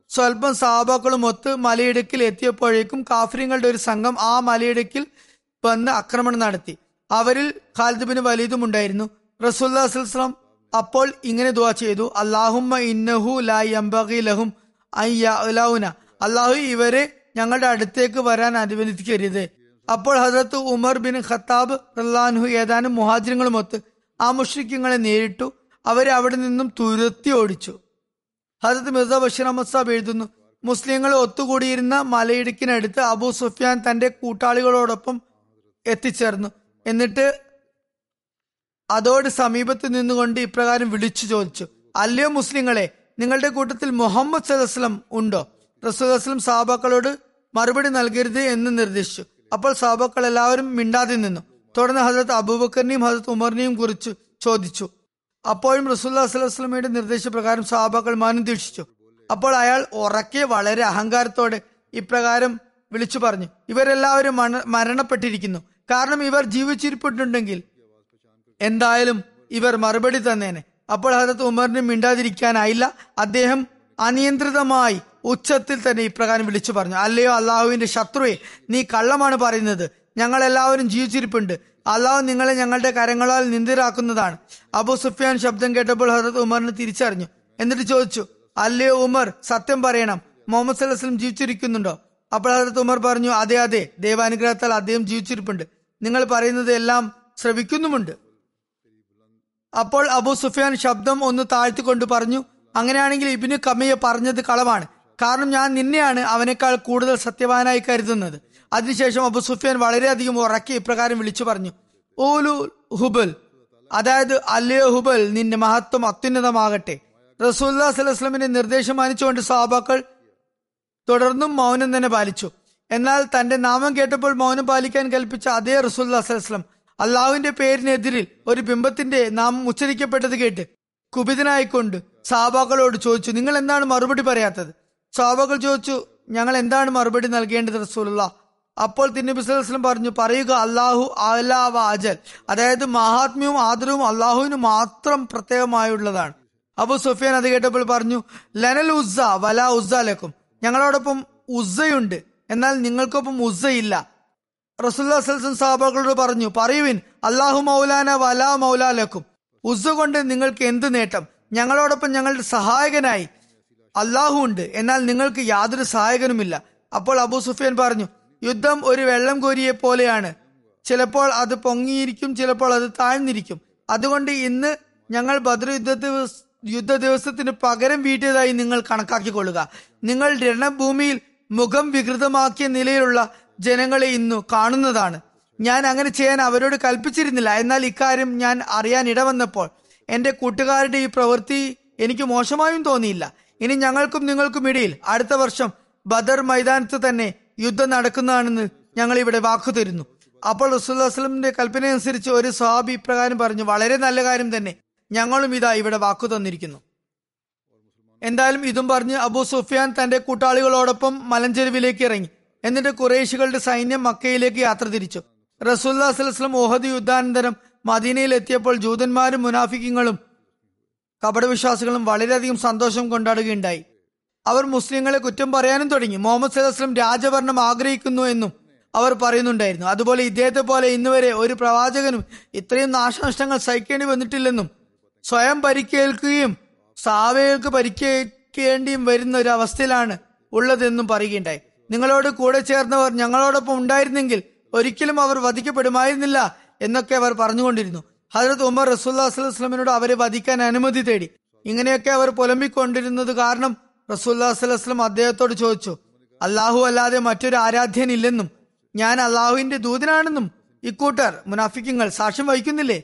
S2: സ്വൽപ്പം സഹാബാക്കളും ഒത്ത് മലയിടുക്കിൽ എത്തിയപ്പോഴേക്കും കാഫര്യങ്ങളുടെ ഒരു സംഘം ആ മലയിടുക്കിൽ വന്ന് ആക്രമണം നടത്തി. അവരിൽ ഖാലിദ് ബിൻ വലീദും ഉണ്ടായിരുന്നു. റസൂല്ലാ അപ്പോൾ ഇങ്ങനെ ദുവാ ചെയ്തു. അള്ളാഹുമ്മ ഇന്നഹു ലാ യംബഗി ലഹും അയ്യൗന അള്ളാഹു ഇവരെ ഞങ്ങളുടെ അടുത്തേക്ക് വരാൻ അനുവദിക്കരുത്. അപ്പോൾ ഹസരത്ത് ഉമർ ബിൻ ഖത്താബ് റല്ലാൻഹു ഏതാനും മുഹാജിരങ്ങളുമൊത്ത് ആ മുഷ്രിഖ്യങ്ങളെ നേരിട്ടു. അവരെ അവിടെ നിന്നും തുരത്തി ഓടിച്ചു. ഹസരത്ത് മിർസ ബഷീർ അഹമ്മദ് സാബ് എഴുതുന്നു മുസ്ലിങ്ങൾ ഒത്തുകൂടിയിരുന്ന മലയിടുക്കിനടുത്ത് അബൂ സുഫിയാൻ തന്റെ കൂട്ടാളികളോടൊപ്പം എത്തിച്ചേർന്നു. എന്നിട്ട് അതോട് സമീപത്ത് നിന്നുകൊണ്ട് ഇപ്രകാരം വിളിച്ചു ചോദിച്ചു. അല്ലയോ മുസ്ലിങ്ങളെ നിങ്ങളുടെ കൂട്ടത്തിൽ മുഹമ്മദ് സദസ്ലം ഉണ്ടോ? റസൂൽ സാബാക്കളോട് മറുപടി നൽകരുത് എന്ന് നിർദ്ദേശിച്ചു. അപ്പോൾ സാബാക്കൾ എല്ലാവരും മിണ്ടാതെ നിന്നു. തുടർന്ന് ഹസരത്ത് അബൂബക്കറിനെയും ഹസരത്ത് ഉമറിനെയും കുറിച്ച് ചോദിച്ചു. അപ്പോഴും റസൂല്ലാ സ്വലമയുടെ നിർദ്ദേശപ്രകാരം സാബാക്കൾ മാനം ദീക്ഷിച്ചു അപ്പോൾ അയാൾ ഉറക്കെ വളരെ അഹങ്കാരത്തോടെ ഇപ്രകാരം വിളിച്ചു പറഞ്ഞു. ഇവരെല്ലാവരും മരണപ്പെട്ടിരിക്കുന്നു. കാരണം ഇവർ ജീവിച്ചിരിപ്പിട്ടുണ്ടെങ്കിൽ എന്തായാലും ഇവർ മറുപടി തന്നേനെ. അപ്പോൾ ഹരത്ത് ഉമറിന് മിണ്ടാതിരിക്കാനായില്ല. അദ്ദേഹം അനിയന്ത്രിതമായി ഉച്ചത്തിൽ തന്നെ ഇപ്രകാരം വിളിച്ചു പറഞ്ഞു. അല്ലയോ അള്ളാഹുവിന്റെ ശത്രുവെ നീ കള്ളമാണ് പറയുന്നത്. ഞങ്ങൾ എല്ലാവരും ജീവിച്ചിരിപ്പുണ്ട്. അള്ളാഹു നിങ്ങളെ ഞങ്ങളുടെ കരങ്ങളാൽ നിന്ദിരാക്കുന്നതാണ് അബു സുഫിയാൻ ശബ്ദം കേട്ടപ്പോൾ ഹജരത്ത് ഉമറിന് തിരിച്ചറിഞ്ഞു. എന്നിട്ട് ചോദിച്ചു അല്ലയോ ഉമർ സത്യം പറയണം. മുഹമ്മദ് സലഹ്സ്ലം ജീവിച്ചിരിക്കുന്നുണ്ടോ? അപ്പോൾ ഹജരത്ത് ഉമർ പറഞ്ഞു അതെ അതെ. ദൈവാനുഗ്രഹത്താൽ അദ്ദേഹം ജീവിച്ചിരിപ്പുണ്ട്. നിങ്ങൾ പറയുന്നത് എല്ലാം ശ്രവിക്കുന്നുമുണ്ട്. അപ്പോൾ അബു സുഫിയാൻ ശബ്ദം ഒന്ന് താഴ്ത്തിക്കൊണ്ട് പറഞ്ഞു അങ്ങനെയാണെങ്കിൽ ഇബിന് കമ്മിയെ പറഞ്ഞത് കളവാണ്. കാരണം ഞാൻ നിന്നെയാണ് അവനേക്കാൾ കൂടുതൽ സത്യവാനായി കരുതുന്നത്. അതിനുശേഷം അബു സുഫിയാൻ വളരെയധികം ഉറക്കി ഇപ്രകാരം വിളിച്ചു പറഞ്ഞു ഓലു ഹുബൽ അതായത് അല്ലയോ ഹുബൽ നിന്റെ മഹത്വം അത്യുന്നതമാകട്ടെ. റസൂല്ലാ സലഹ്സ്ലമിന്റെ നിർദ്ദേശം മാനിച്ചുകൊണ്ട് സാബാക്കൾ തുടർന്നും മൗനം തന്നെ പാലിച്ചു. എന്നാൽ തന്റെ നാമം കേട്ടപ്പോൾ മൗനം പാലിക്കാൻ കൽപ്പിച്ച അതേ റസൂല്ലാ സലഹ്സ്ലം അള്ളാഹുവിന്റെ പേരിനെതിരിൽ ഒരു ബിംബത്തിന്റെ നാമം ഉച്ചരിക്കപ്പെട്ടത് കേട്ട് കുപിതനായിക്കൊണ്ട് സാബാക്കളോട് ചോദിച്ചു നിങ്ങൾ എന്താണ് മറുപടി പറയാത്തത്? സാബാക്കൾ ചോദിച്ചു ഞങ്ങൾ എന്താണ് മറുപടി നൽകേണ്ടത് റസൂലുള്ള? അപ്പോൾ തിന്നബി വസ്ലം പറഞ്ഞു പറയുക അള്ളാഹു അലാവ അജൽ. അതായത് മഹാത്മ്യവും ആദരവും അള്ളാഹുവിന് മാത്രം പ്രത്യേകമായുള്ളതാണ്. അബു സുഫിയാൻ അത് കേട്ടപ്പോൾ പറഞ്ഞു ലനൽ ഉസ്സ വല ഉസ്സ ലക്കും. ഞങ്ങളോടൊപ്പം ഉസ്സയുണ്ട്. എന്നാൽ നിങ്ങൾക്കൊപ്പം ഉസ്സയില്ല. റസുല്ലാ സൽസൻ സാബകളോട് പറഞ്ഞു പറയുവിൻ അള്ളാഹു മൗലാന വലാ മൗലാലക്കും ഉസുകൊണ്ട് നിങ്ങൾക്ക് എന്ത് നേട്ടം? ഞങ്ങളോടൊപ്പം ഞങ്ങളുടെ സഹായകനായി. അള്ളാഹു ഉണ്ട് എന്നാൽ നിങ്ങൾക്ക് യാതൊരു സഹായകനുമില്ല. അപ്പോൾ അബു സുഫിയൻ പറഞ്ഞു യുദ്ധം ഒരു വെള്ളം കോരിയെ പോലെയാണ്. ചിലപ്പോൾ അത് പൊങ്ങിയിരിക്കും ചിലപ്പോൾ അത് താഴ്ന്നിരിക്കും. അതുകൊണ്ട് ഇന്ന് ഞങ്ങൾ ബദ്ര യുദ്ധ ദിവസ യുദ്ധ ദിവസത്തിന് പകരം വീട്ടിയതായി നിങ്ങൾ കണക്കാക്കിക്കൊള്ളുക. നിങ്ങൾ രണഭൂമിയിൽ മുഖം വികൃതമാക്കിയ നിലയിലുള്ള ജനങ്ങളെ ഇന്നു കാണുന്നതാണ്. ഞാൻ അങ്ങനെ ചെയ്യാൻ അവരോട് കൽപ്പിച്ചിരുന്നില്ല. എന്നാൽ ഇക്കാര്യം ഞാൻ അറിയാൻ ഇടവന്നപ്പോൾ എന്റെ കൂട്ടുകാരുടെ ഈ പ്രവൃത്തി എനിക്ക് മോശമായും തോന്നിയില്ല. ഇനി ഞങ്ങൾക്കും നിങ്ങൾക്കും ഇടയിൽ അടുത്ത വർഷം ബദർ മൈതാനത്ത് തന്നെ യുദ്ധം നടക്കുന്നതാണെന്ന് ഞങ്ങൾ ഇവിടെ വാക്കു തരുന്നു. അപ്പോൾ റസൂല്ലാസ്ലമിന്റെ കൽപ്പന അനുസരിച്ച് ഒരു സ്വഹാബി ഇപ്രകാരം പറഞ്ഞു വളരെ നല്ല കാര്യം തന്നെ. ഞങ്ങളും ഇതാ ഇവിടെ വാക്കു തന്നിരിക്കുന്നു. എന്തായാലും ഇതും പറഞ്ഞ് അബു സുഫിയാൻ തന്റെ കൂട്ടാളികളോടൊപ്പം മലഞ്ചെരുവിലേക്ക് ഇറങ്ങി. എന്നിട്ട് കുറേശികളുടെ സൈന്യം മക്കയിലേക്ക് യാത്ര തിരിച്ചു. റസൂല്ലാ സ്വലം ഓഹദ് യുദ്ധാനന്തരം മദീനയിൽ എത്തിയപ്പോൾ ജൂതന്മാരും മുനാഫിക്കങ്ങളും കപടവിശ്വാസികളും വളരെയധികം സന്തോഷം കൊണ്ടാടുകയുണ്ടായി. അവർ മുസ്ലിങ്ങളെ കുറ്റം പറയാനും തുടങ്ങി. മുഹമ്മദ് സലഹ്സ്ലം രാജഭരണം ആഗ്രഹിക്കുന്നു എന്നും അവർ പറയുന്നുണ്ടായിരുന്നു. അതുപോലെ ഇദ്ദേഹത്തെ പോലെ ഇന്നുവരെ ഒരു പ്രവാചകനും ഇത്രയും നാശനഷ്ടങ്ങൾ സഹിക്കേണ്ടി വന്നിട്ടില്ലെന്നും സ്വയം പരിക്കേൽക്കുകയും സാവകൾക്ക് പരിക്കേൽക്കേണ്ടിയും വരുന്ന ഒരു അവസ്ഥയിലാണ് ഉള്ളതെന്നും പറയുകയുണ്ടായി. നിങ്ങളോട് കൂടെ ചേർന്നവർ ഞങ്ങളോടൊപ്പം ഉണ്ടായിരുന്നെങ്കിൽ ഒരിക്കലും അവർ വധിക്കപ്പെടുമായിരുന്നില്ല എന്നൊക്കെ അവർ പറഞ്ഞുകൊണ്ടിരുന്നു. ഹജരത് ഉമർ റസൂല്ലാ വസ്ലമിനോട് അവരെ വധിക്കാൻ അനുമതി തേടി. ഇങ്ങനെയൊക്കെ അവർ പുലമ്പിക്കൊണ്ടിരുന്നത് കാരണം റസൂല്ലാ വസ്ലം അദ്ദേഹത്തോട് ചോദിച്ചു അള്ളാഹു അല്ലാതെ മറ്റൊരു ആരാധ്യനില്ലെന്നും ഞാൻ അള്ളാഹുവിന്റെ ദൂതനാണെന്നും ഇക്കൂട്ടർ മുനാഫിക്കങ്ങൾ സാക്ഷ്യം വഹിക്കുന്നില്ലേ?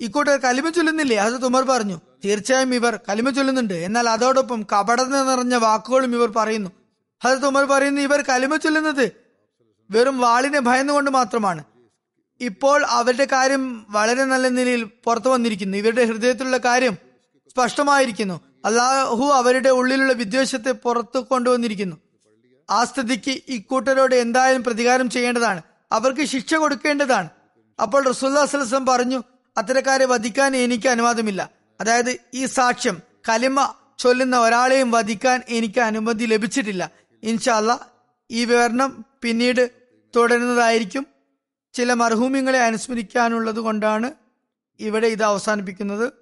S2: ഇക്കൂട്ടർ കലിമ ചൊല്ലുന്നില്ലേ? ഹസരത് ഉമർ പറഞ്ഞു തീർച്ചയായും ഇവർ കലിമ ചൊല്ലുന്നുണ്ട്. എന്നാൽ അതോടൊപ്പം കപടത നിറഞ്ഞ വാക്കുകളും ഇവർ പറയുന്നു. ഹസരത് ഉമർ പറയുന്നു ഇവർ കലിമ ചൊല്ലുന്നത് വെറും വാളിനെ ഭയന്നുകൊണ്ട് മാത്രമാണ്. ഇപ്പോൾ അവരുടെ കാര്യം വളരെ നല്ല നിലയിൽ പുറത്തു വന്നിരിക്കുന്നു. ഇവരുടെ ഹൃദയത്തിലുള്ള കാര്യം സ്പഷ്ടമായിരിക്കുന്നു. അള്ളാഹു അവരുടെ ഉള്ളിലുള്ള വിദ്വേഷത്തെ പുറത്തു കൊണ്ടുവന്നിരിക്കുന്നു. ആ സ്ഥിതിക്ക് ഇക്കൂട്ടരോട് എന്തായാലും പ്രതികാരം ചെയ്യേണ്ടതാണ്. അവർക്ക് ശിക്ഷ കൊടുക്കേണ്ടതാണ്. അപ്പോൾ റസൂല്ലാ പറഞ്ഞു അത്തരക്കാരെ വധിക്കാൻ എനിക്ക് അനുവാദമില്ല. അതായത് ഈ സാക്ഷ്യം കലിമ ചൊല്ലുന്ന ഒരാളെയും വധിക്കാൻ എനിക്ക് അനുമതി ലഭിച്ചിട്ടില്ല. ഇൻഷാല്ല ഈ വിവരണം പിന്നീട് തുടരുന്നതായിരിക്കും. ചില മർഹൂമ്യങ്ങളെ അനുസ്മരിക്കാനുള്ളത് കൊണ്ടാണ് ഇവിടെ ഇത് അവസാനിപ്പിക്കുന്നത്.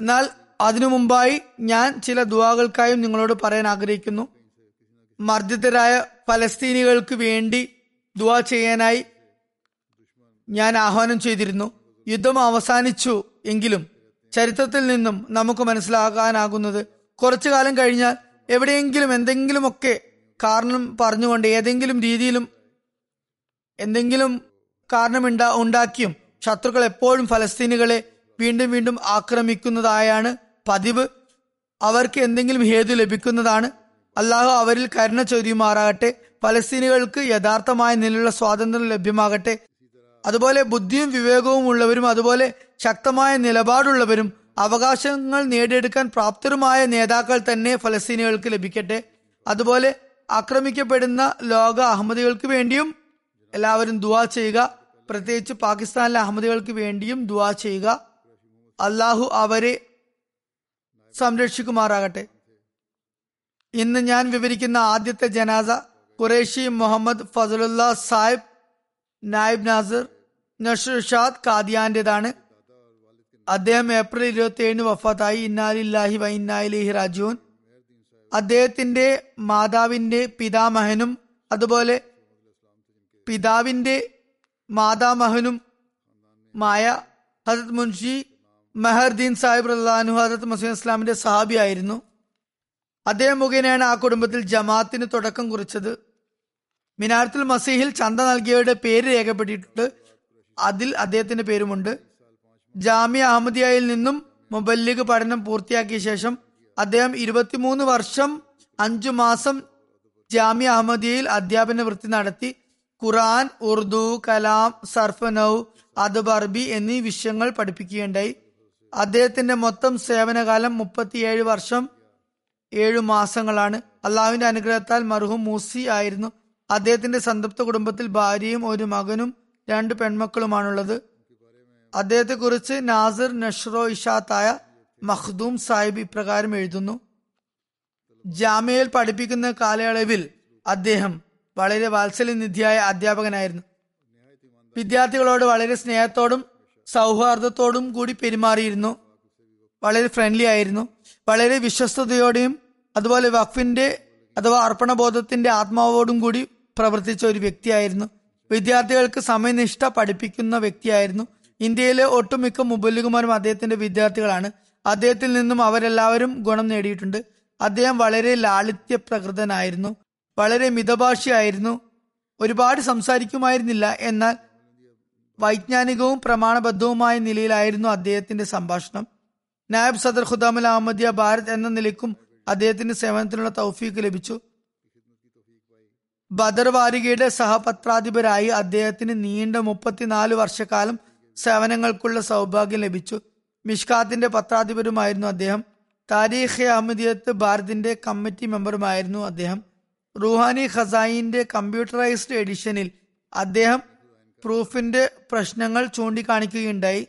S2: എന്നാൽ അതിനു മുമ്പായി ഞാൻ ചില ദുവാകൾക്കായും നിങ്ങളോട് പറയാൻ ആഗ്രഹിക്കുന്നു. മർദ്ദിതരായ ഫലസ്തീനികൾക്ക് വേണ്ടി ദുവാ ചെയ്യാനായി ഞാൻ ആഹ്വാനം ചെയ്തിരുന്നു. യുദ്ധം അവസാനിച്ചു എങ്കിലും ചരിത്രത്തിൽ നിന്നും നമുക്ക് മനസ്സിലാകാനാകുന്നത് കുറച്ചു കാലം കഴിഞ്ഞാൽ എവിടെയെങ്കിലും എന്തെങ്കിലുമൊക്കെ കാരണം പറഞ്ഞുകൊണ്ട് ഏതെങ്കിലും രീതിയിലും എന്തെങ്കിലും കാരണമുണ്ടാ ഉണ്ടാക്കിയും ശത്രുക്കൾ എപ്പോഴും ഫലസ്തീനുകളെ വീണ്ടും വീണ്ടും ആക്രമിക്കുന്നതായാണ് പതിവ്. അവർക്ക് എന്തെങ്കിലും ഹേതു ലഭിക്കുന്നതാണ്. അല്ലാഹു അവരിൽ കരുണ ചൊരിയുമാറാകട്ടെ. ഫലസ്തീനുകൾക്ക് യഥാർത്ഥമായ നിലയിലുള്ള സ്വാതന്ത്ര്യം ലഭ്യമാകട്ടെ. അതുപോലെ ബുദ്ധിയും വിവേകവും ഉള്ളവരും അതുപോലെ ശക്തമായ നിലപാടുള്ളവരും അവകാശങ്ങൾ നേടിയെടുക്കാൻ പ്രാപ്തരുമായ നേതാക്കൾ തന്നെ ഫലസ്തീനികൾക്ക് ലഭിക്കട്ടെ. അതുപോലെ ആക്രമിക്കപ്പെടുന്ന ലോക അഹമ്മദികൾക്ക് വേണ്ടിയും എല്ലാവരും ദുവാ ചെയ്യുക. പ്രത്യേകിച്ച് പാകിസ്ഥാനിലെ അഹമ്മദികൾക്ക് വേണ്ടിയും ദുവാ ചെയ്യുക. അള്ളാഹു അവരെ സംരക്ഷിക്കുമാറാകട്ടെ. ഇന്ന് ഞാൻ വിവരിക്കുന്ന ആദ്യത്തെ ജനാസ ഖുറേഷി മുഹമ്മദ് ഫസലുല്ല സാഹിബ് നായിബ് നാസർ നഷർഷാദ് കാദിയാന്റേതാണ് അദ്ദേഹം ഏപ്രിൽ ഇരുപത്തി ഏഴിന് വഫാത്തായി. ഇന്നാലില്ലാഹി വൈനായി ഇന്നാലിഹി രാജുൻ അദ്ദേഹത്തിന്റെ മാതാവിന്റെ പിതാമഹനും അതുപോലെ പിതാവിന്റെ മാതാമഹനും മായ ഹജത് മുൻഷി മെഹർദീൻ സാഹിബ് റഹ്ലാനു ഹജത് മസീം ഇസ്ലാമിന്റെ സഹാബിയായിരുന്നു അദ്ദേഹം മുഖേനയാണ് ആ കുടുംബത്തിൽ ജമാഅത്തിന് തുടക്കം കുറിച്ചത്. മിനാരത്തുൽ മസീഹിൽ ചന്ത നൽകിയവരുടെ പേര് രേഖപ്പെട്ടിട്ടുണ്ട്. അതിൽ അദ്ദേഹത്തിന്റെ പേരുമുണ്ട്. ജാമ്യ അഹമ്മദിയയിൽ നിന്നും മുബല്ലിഗ് പഠനം പൂർത്തിയാക്കിയ ശേഷം അദ്ദേഹം ഇരുപത്തിമൂന്ന് വർഷം അഞ്ചു മാസം ജാമ്യ അഹമ്മദിയയിൽ അധ്യാപന വൃത്തി നടത്തി. ഖുറാൻ ഉറുദു കലാം സർഫ് നൌ എന്നീ വിഷയങ്ങൾ പഠിപ്പിക്കുകയുണ്ടായി. അദ്ദേഹത്തിന്റെ മൊത്തം സേവനകാലം മുപ്പത്തിയേഴ് വർഷം ഏഴു മാസങ്ങളാണ്. അള്ളാഹുവിന്റെ അനുഗ്രഹത്താൽ മർഹൂം മൂസി ആയിരുന്നു. അദ്ദേഹത്തിന്റെ സംതൃപ്ത കുടുംബത്തിൽ ഭാര്യയും ഒരു മകനും രണ്ട് പെൺമക്കളുമാണുള്ളത്. അദ്ദേഹത്തെ കുറിച്ച് നാസിർ നഷ്റോ ഇഷാത്തായ മഖ്ദൂം സാഹിബ് ഇപ്രകാരം എഴുതുന്നു. ജാമ്യയിൽ പഠിപ്പിക്കുന്ന കാലയളവിൽ അദ്ദേഹം വളരെ വാത്സല്യനിധിയായ അധ്യാപകനായിരുന്നു. വിദ്യാർത്ഥികളോട് വളരെ സ്നേഹത്തോടും സൗഹാർദ്ദത്തോടും കൂടി പെരുമാറിയിരുന്നു. വളരെ ഫ്രണ്ട്ലി ആയിരുന്നു. വളരെ വിശ്വസ്തയോടെയും അതുപോലെ വഖഫിന്റെ അഥവാ അർപ്പണബോധത്തിന്റെ ആത്മാവോടും കൂടി പ്രവർത്തിച്ച ഒരു വ്യക്തിയായിരുന്നു. വിദ്യാർത്ഥികൾക്ക് സമയനിഷ്ഠ പഠിപ്പിക്കുന്ന വ്യക്തിയായിരുന്നു. ഇന്ത്യയിലെ ഒട്ടുമിക്ക മുബല്ലികുമാരും അദ്ദേഹത്തിന്റെ വിദ്യാർത്ഥികളാണ്. അദ്ദേഹത്തിൽ നിന്നും അവരെല്ലാവരും ഗുണം നേടിയിട്ടുണ്ട്. അദ്ദേഹം വളരെ ലാളിത്യ പ്രകൃതനായിരുന്നു വളരെ മിതഭാഷയായിരുന്നു. ഒരുപാട് സംസാരിക്കുമായിരുന്നില്ല. എന്നാൽ വൈജ്ഞാനികവും പ്രമാണബദ്ധവുമായ നിലയിലായിരുന്നു അദ്ദേഹത്തിന്റെ സംഭാഷണം. നായബ് സദർ ഖുദാമുൽ അഹമ്മദിയ ഭാരത് എന്ന നിലയ്ക്കും അദ്ദേഹത്തിന്റെ സേവനത്തിനുള്ള തൗഫീക്ക് ലഭിച്ചു. ബദർ വാരികയുടെ സഹപത്രാധിപരായി അദ്ദേഹത്തിന് നീണ്ട മുപ്പത്തിനാല് വർഷക്കാലം സേവനങ്ങൾക്കുള്ള സൗഭാഗ്യം ലഭിച്ചു. മിഷ്കാത്തിന്റെ പത്രാധിപരുമായിരുന്നു അദ്ദേഹം. താരീഖ് അഹമ്മദിയത്ത് ഭാരതിന്റെ കമ്മിറ്റി മെമ്പറുമായിരുന്നു അദ്ദേഹം. റുഹാനി ഖസായിന്റെ കമ്പ്യൂട്ടറൈസ്ഡ് എഡിഷനിൽ അദ്ദേഹം പ്രൂഫിന്റെ പ്രശ്നങ്ങൾ ചൂണ്ടിക്കാണിക്കുകയുണ്ടായി.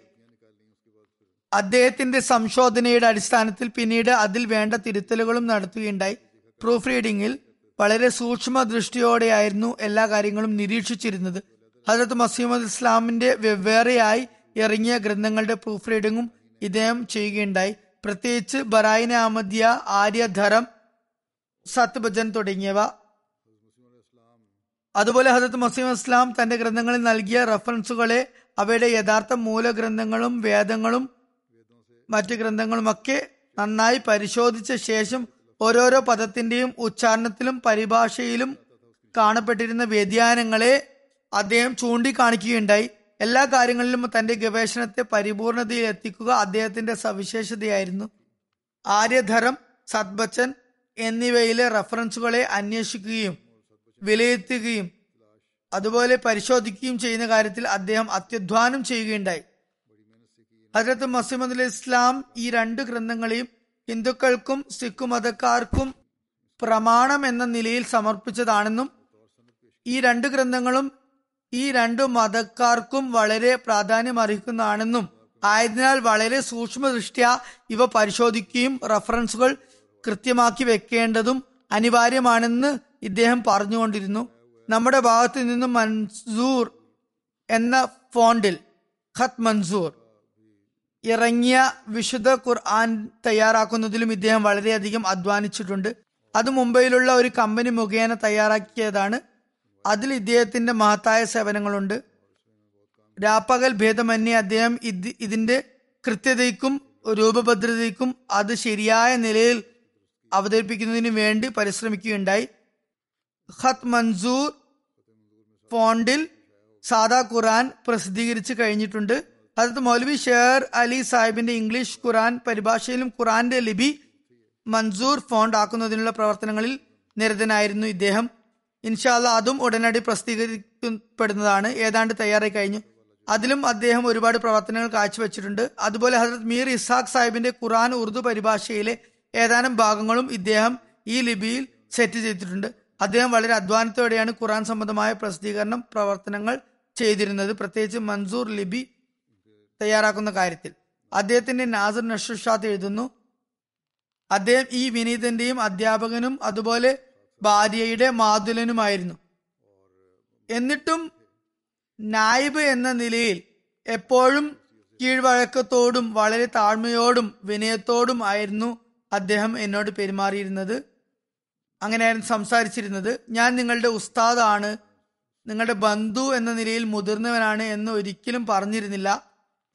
S2: അദ്ദേഹത്തിന്റെ സംശോധനയുടെ അടിസ്ഥാനത്തിൽ പിന്നീട് അതിൽ വേണ്ട തിരുത്തലുകളും നടത്തുകയുണ്ടായി. പ്രൂഫ് റീഡിംഗിൽ വളരെ സൂക്ഷ്മ ദൃഷ്ടിയോടെയായിരുന്നു എല്ലാ കാര്യങ്ങളും നിരീക്ഷിച്ചിരുന്നത്. ഹജരത് മസീമദ് ഇസ്ലാമിന്റെ വെവ്വേറെയായി ഇറങ്ങിയ ഗ്രന്ഥങ്ങളുടെ പ്രൂഫ് റീഡിങ്ങും ഇദ്ദേഹം ചെയ്യുകയുണ്ടായി. പ്രത്യേകിച്ച് ബറായിന അഹമ്മദിയ ആര്യധരം സത്ഭജൻ തുടങ്ങിയവ. അതുപോലെ ഹജരത് മസീം ഇസ്ലാം തന്റെ ഗ്രന്ഥങ്ങളിൽ നൽകിയ റഫറൻസുകളെ അവയുടെ യഥാർത്ഥ മൂലഗ്രന്ഥങ്ങളും വേദങ്ങളും മറ്റു ഗ്രന്ഥങ്ങളുമൊക്കെ നന്നായി പരിശോധിച്ച ശേഷം ഓരോരോ പദത്തിന്റെയും ഉച്ചാരണത്തിലും പരിഭാഷയിലും കാണപ്പെട്ടിരുന്ന വ്യതിയാനങ്ങളെ അദ്ദേഹം ചൂണ്ടിക്കാണിക്കുകയുണ്ടായി. എല്ലാ കാര്യങ്ങളിലും തന്റെ ഗവേഷണത്തെ പരിപൂർണതയിൽ എത്തിക്കുക അദ്ദേഹത്തിന്റെ സവിശേഷതയായിരുന്നു. ആര്യധരം സത്ബച്ചൻ എന്നിവയിലെ റഫറൻസുകളെ അന്വേഷിക്കുകയും വിലയിരുത്തുകയും അതുപോലെ പരിശോധിക്കുകയും ചെയ്യുന്ന കാര്യത്തിൽ അദ്ദേഹം അത്യധ്വാനം ചെയ്യുകയുണ്ടായി. ഹജരത്ത് മസീമദ് ഇസ്ലാം ഈ രണ്ട് ഗ്രന്ഥങ്ങളെയും ഹിന്ദുക്കൾക്കും സിഖ് മതക്കാർക്കും പ്രമാണം എന്ന നിലയിൽ സമർപ്പിച്ചതാണെന്നും ഈ രണ്ട് ഗ്രന്ഥങ്ങളും ഈ രണ്ടു മതക്കാർക്കും വളരെ പ്രാധാന്യം അർഹിക്കുന്നതാണെന്നും ആയതിനാൽ വളരെ സൂക്ഷ്മ ദൃഷ്ട്യാ ഇവ പരിശോധിക്കുകയും റഫറൻസുകൾ കൃത്യമാക്കി വെക്കേണ്ടതും അനിവാര്യമാണെന്ന് ഇദ്ദേഹം പറഞ്ഞുകൊണ്ടിരുന്നു. നമ്മുടെ ഭാഗത്തു നിന്നും മൻസൂർ എന്ന ഫോണ്ടിൽ ഖത് മൻസൂർ ഇറങ്ങിയ വിശുദ്ധ ഖുർആൻ തയ്യാറാക്കുന്നതിലും ഇദ്ദേഹം വളരെയധികം അധ്വാനിച്ചിട്ടുണ്ട്. അത് മുംബൈയിലുള്ള ഒരു കമ്പനി മുഖേന തയ്യാറാക്കിയതാണ്. അതിൽ ഇദ്ദേഹത്തിന്റെ മഹത്തായ സേവനങ്ങളുണ്ട്. രാപ്പകൽ ഭേദമന്യേ അദ്ദേഹം ഇത് ഇതിന്റെ കൃത്യതയ്ക്കും രൂപഭദ്രതയ്ക്കും അത് ശരിയായ നിലയിൽ അവതരിപ്പിക്കുന്നതിന് വേണ്ടി പരിശ്രമിക്കുകയുണ്ടായി. ഖത്ത് മൻസൂർ ഫോണ്ടിൽ സാദാ ഖുറാൻ പ്രസിദ്ധീകരിച്ച് കഴിഞ്ഞിട്ടുണ്ട്. അതത് മൗലവി ഷെയർ അലി സാഹിബിന്റെ ഇംഗ്ലീഷ് ഖുറാൻ പരിഭാഷയിലും ഖുറാന്റെ ലിപി മൻസൂർ ഫോണ്ട് ആക്കുന്നതിനുള്ള പ്രവർത്തനങ്ങളിൽ നിരതനായിരുന്നു ഇദ്ദേഹം. ഇൻഷാല്ല അതും ഉടനടി പ്രസിദ്ധീകരിക്കപ്പെടുന്നതാണ്. ഏതാണ്ട് തയ്യാറായി കഴിഞ്ഞു. അതിലും അദ്ദേഹം ഒരുപാട് പ്രവർത്തനങ്ങൾ കാഴ്ചവെച്ചിട്ടുണ്ട്. അതുപോലെ ഹസരത് മീർ ഇസാഖ് സാഹിബിന്റെ ഖുറാൻ ഉറുദു പരിഭാഷയിലെ ഏതാനും ഭാഗങ്ങളും ഇദ്ദേഹം ഈ ലിപിയിൽ സെറ്റ് ചെയ്തിട്ടുണ്ട്. അദ്ദേഹം വളരെ അധ്വാനത്തോടെയാണ് ഖുറാൻ സംബന്ധമായ പ്രസിദ്ധീകരണം പ്രവർത്തനങ്ങൾ ചെയ്തിരുന്നത്. പ്രത്യേകിച്ച് മൻസൂർ ലിബി തയ്യാറാക്കുന്ന കാര്യത്തിൽ. അദ്ദേഹത്തിന്റെ നാസർ നഷുഷാത്ത് എഴുതുന്നു. അദ്ദേഹം ഈ വിനീതന്റെയും അധ്യാപകനും അതുപോലെ ഭാര്യയുടെ മാതുലനുമായിരുന്നു. എന്നിട്ടും നായിബ് എന്ന നിലയിൽ എപ്പോഴും കീഴ്വഴക്കത്തോടും വളരെ താഴ്മയോടും വിനയത്തോടും ആയിരുന്നു അദ്ദേഹം എന്നോട് പെരുമാറിയിരുന്നത്. അങ്ങനെയായിരുന്നു സംസാരിച്ചിരുന്നത്. ഞാൻ നിങ്ങളുടെ ഉസ്താദാണ്. നിങ്ങളുടെ ബന്ധു എന്ന നിലയിൽ മുതിർന്നവനാണ് എന്ന് ഒരിക്കലും പറഞ്ഞിരുന്നില്ല.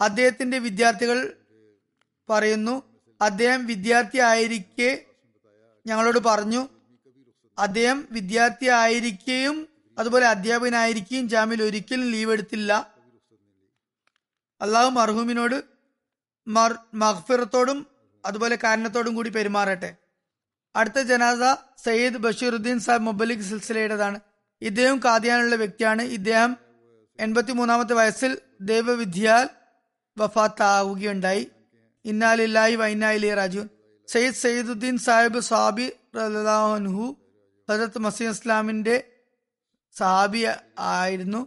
S2: അദ്ദേഹത്തിന്റെ വിദ്യാർത്ഥികൾ പറയുന്നു അദ്ദേഹം വിദ്യാർത്ഥി ആയിരിക്കെ ഞങ്ങളോട് പറഞ്ഞു. അദ്ദേഹം വിദ്യാർത്ഥി ആയിരിക്കുകയും അതുപോലെ അധ്യാപകനായിരിക്കുകയും ജാമ്യയിൽ ഒരിക്കലും ലീവ് എടുത്തില്ല. അള്ളാഹു മർഹൂമിനോട് മഹ്ഫിറത്തോടും അതുപോലെ കാരണത്തോടും കൂടി പെരുമാറട്ടെ. അടുത്ത ജനാസ സയ്യിദ് ബഷീറുദ്ദീൻ സാഹിബ് മൊബലിക് സിൽസിലയുടേതാണ്. ഇദ്ദേഹം കാതിയാനുള്ള വ്യക്തിയാണ്. ഇദ്ദേഹം എൺപത്തി മൂന്നാമത്തെ വയസ്സിൽ ദൈവവിദ്യാൽ വഫാത്താവുകയുണ്ടായി. ഇന്നാലില്ലായി വൈനായി രാജു സയ്യിദ് സയ്യിദുദ്ദീൻ സാഹിബ് സാബി റഹു ഹജരത്ത് മസീം ഇസ്ലാമിന്റെ സഹാബി ആയിരുന്നു.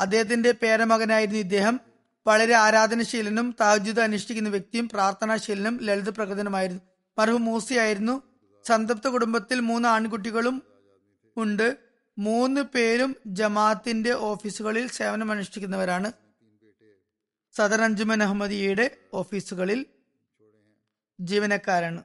S2: അദ്ദേഹത്തിന്റെ പേരമകനായിരുന്നു ഇദ്ദേഹം. വളരെ ആരാധനശീലനും താജുദ് അനുഷ്ഠിക്കുന്ന വ്യക്തിയും പ്രാർത്ഥനാശീലനും ലളിത പ്രകൃതനുമായിരുന്നു മർഹു മൂസിയായിരുന്നു സംതൃപ്ത കുടുംബത്തിൽ മൂന്ന് ആൺകുട്ടികളും ഉണ്ട്. മൂന്ന് പേരും ജമാഅത്തിന്റെ ഓഫീസുകളിൽ സേവനം അനുഷ്ഠിക്കുന്നവരാണ്. സദർ അഞ്ജുമൻ അഹമ്മദിയുടെ ഓഫീസുകളിൽ ജീവനക്കാരാണ്.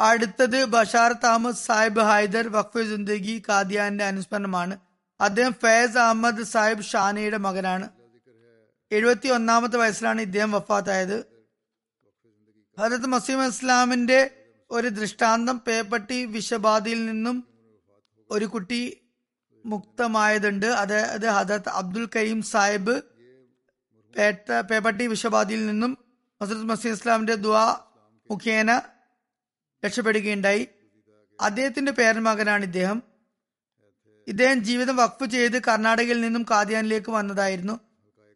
S2: അടുത്തത് ബഷാർ താമസ് സാഹിബ് ഹൈദർ വഖഫ് ജിന്ദഗി കാദിയാന്റെ അനുസ്മരണമാണ്. അദ്ദേഹം ഫൈസ് അഹമ്മദ് സാഹിബ് ഷാനയുടെ മകനാണ്. എഴുപത്തി ഒന്നാമത്തെ വയസ്സിലാണ് ഇദ്ദേഹം വഫാത്തായത്. ഹജരത്ത് മസീം ഇസ്ലാമിന്റെ ഒരു ദൃഷ്ടാന്തം പേപ്പട്ടി വിഷബാധയിൽ നിന്നും ഒരു കുട്ടി മുക്തമായതുണ്ട്. അതായത് ഹദത്ത് അബ്ദുൽ കരീം സാഹിബ് പേട്ട പേപ്പട്ടി വിഷബാധയിൽ നിന്നും ഹസരത് മസീം ഇസ്ലാമിന്റെ ദുആ മുഖേന രക്ഷപ്പെടുകയുണ്ടായി. അദ്ദേഹത്തിന്റെ പേരൻ പേരമകനാണ് ഇദ്ദേഹം. ഇദ്ദേഹം ജീവിതം വഖഫ് ചെയ്ത് കർണാടകയിൽ നിന്നും കാദ്യാനിലേക്ക് വന്നതായിരുന്നു.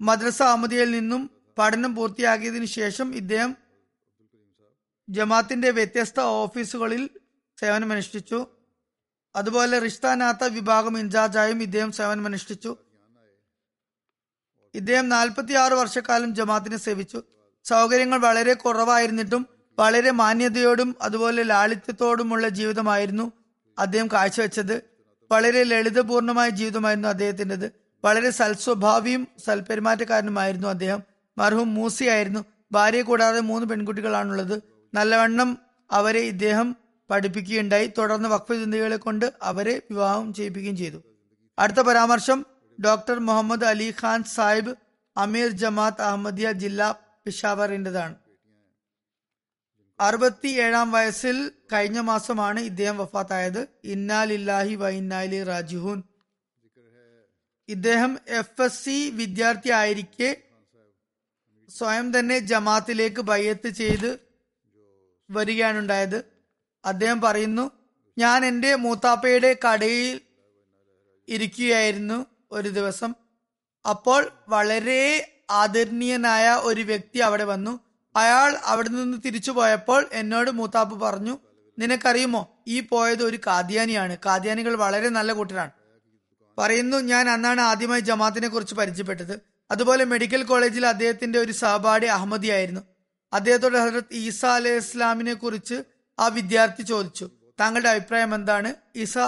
S2: മദ്രസ അഹമ്മദിയയിൽ നിന്നും പഠനം പൂർത്തിയാക്കിയതിനു ശേഷം ഇദ്ദേഹം ജമാത്തിന്റെ വ്യത്യസ്ത ഓഫീസുകളിൽ സേവനമനുഷ്ഠിച്ചു. അതുപോലെ റിഷ്താനാത്ത വിഭാഗം ഇൻചാർജായും ഇദ്ദേഹം സേവനമനുഷ്ഠിച്ചു. ഇദ്ദേഹം നാൽപ്പത്തി ആറ് വർഷക്കാലം ജമാത്തിനെ സേവിച്ചു. സൗകര്യങ്ങൾ വളരെ കുറവായിരുന്നിട്ടും വളരെ മാന്യതയോടും അതുപോലെ ലാളിത്യത്തോടുമുള്ള ജീവിതമായിരുന്നു അദ്ദേഹം കാഴ്ചവെച്ചത്. വളരെ ലളിതപൂർണമായ ജീവിതമായിരുന്നു അദ്ദേഹത്തിന്റെത്. വളരെ സൽസ്വഭാവിയും സൽപെരുമാറ്റക്കാരനുമായിരുന്നു അദ്ദേഹം. മർഹൂം മൂസിയായിരുന്നു ഭാര്യയെ കൂടാതെ മൂന്ന് പെൺകുട്ടികളാണുള്ളത്. നല്ലവണ്ണം അവരെ ഇദ്ദേഹം പഠിപ്പിക്കുകയുണ്ടായി. തുടർന്ന് വഖഫ് ചിന്തകളെ കൊണ്ട് അവരെ വിവാഹം ചെയ്യിപ്പിക്കുകയും ചെയ്തു. അടുത്ത പരാമർശം ഡോക്ടർ മുഹമ്മദ് അലി ഖാൻ സാഹിബ് അമീർ ജമാത്ത് അഹമ്മദിയ ജില്ല പിഷാവറിന്റെതാണ്. അറുപത്തി ഏഴാം വയസ്സിൽ കഴിഞ്ഞ മാസമാണ് ഇദ്ദേഹം വഫാത്തായത്. ഇന്നാലില്ലാഹി വ ഇന്നാലി റാജിഹൂൻ ഇദ്ദേഹം എഫ് എസ് സി വിദ്യാർത്ഥി ആയിരിക്കെ സ്വയം തന്നെ ജമാത്തിലേക്ക് ബയ്യത്ത് ചെയ്ത് വരികയാണുണ്ടായത്. അദ്ദേഹം പറയുന്നു ഞാൻ എന്റെ മൂത്താപ്പയുടെ കടയിൽ ഇരിക്കുകയായിരുന്നു ഒരു ദിവസം. അപ്പോൾ വളരെ ആദരണീയനായ ഒരു വ്യക്തി അവിടെ വന്നു. അയാൾ അവിടെ നിന്ന് തിരിച്ചു പോയപ്പോൾ എന്നോട് മൂത്താപ്പ് പറഞ്ഞു നിനക്കറിയുമോ ഈ പോയത് ഒരു കാദ്യാനിയാണ്. കാദ്യാനികൾ വളരെ നല്ല കൂട്ടരാണ്. പറയുന്നു ഞാൻ അന്നാണ് ആദ്യമായി ജമാത്തിനെ കുറിച്ച് പരിചയപ്പെട്ടത്. അതുപോലെ മെഡിക്കൽ കോളേജിൽ അദ്ദേഹത്തിന്റെ ഒരു സഹപാഠി അഹമ്മദിയായിരുന്നു. അദ്ദേഹത്തോട് ഹസരത് ഈസ അലൈഹി ഇസ്ലാമിനെ കുറിച്ച് ആ വിദ്യാർത്ഥി ചോദിച്ചു താങ്കളുടെ അഭിപ്രായം എന്താണ്? ഈസ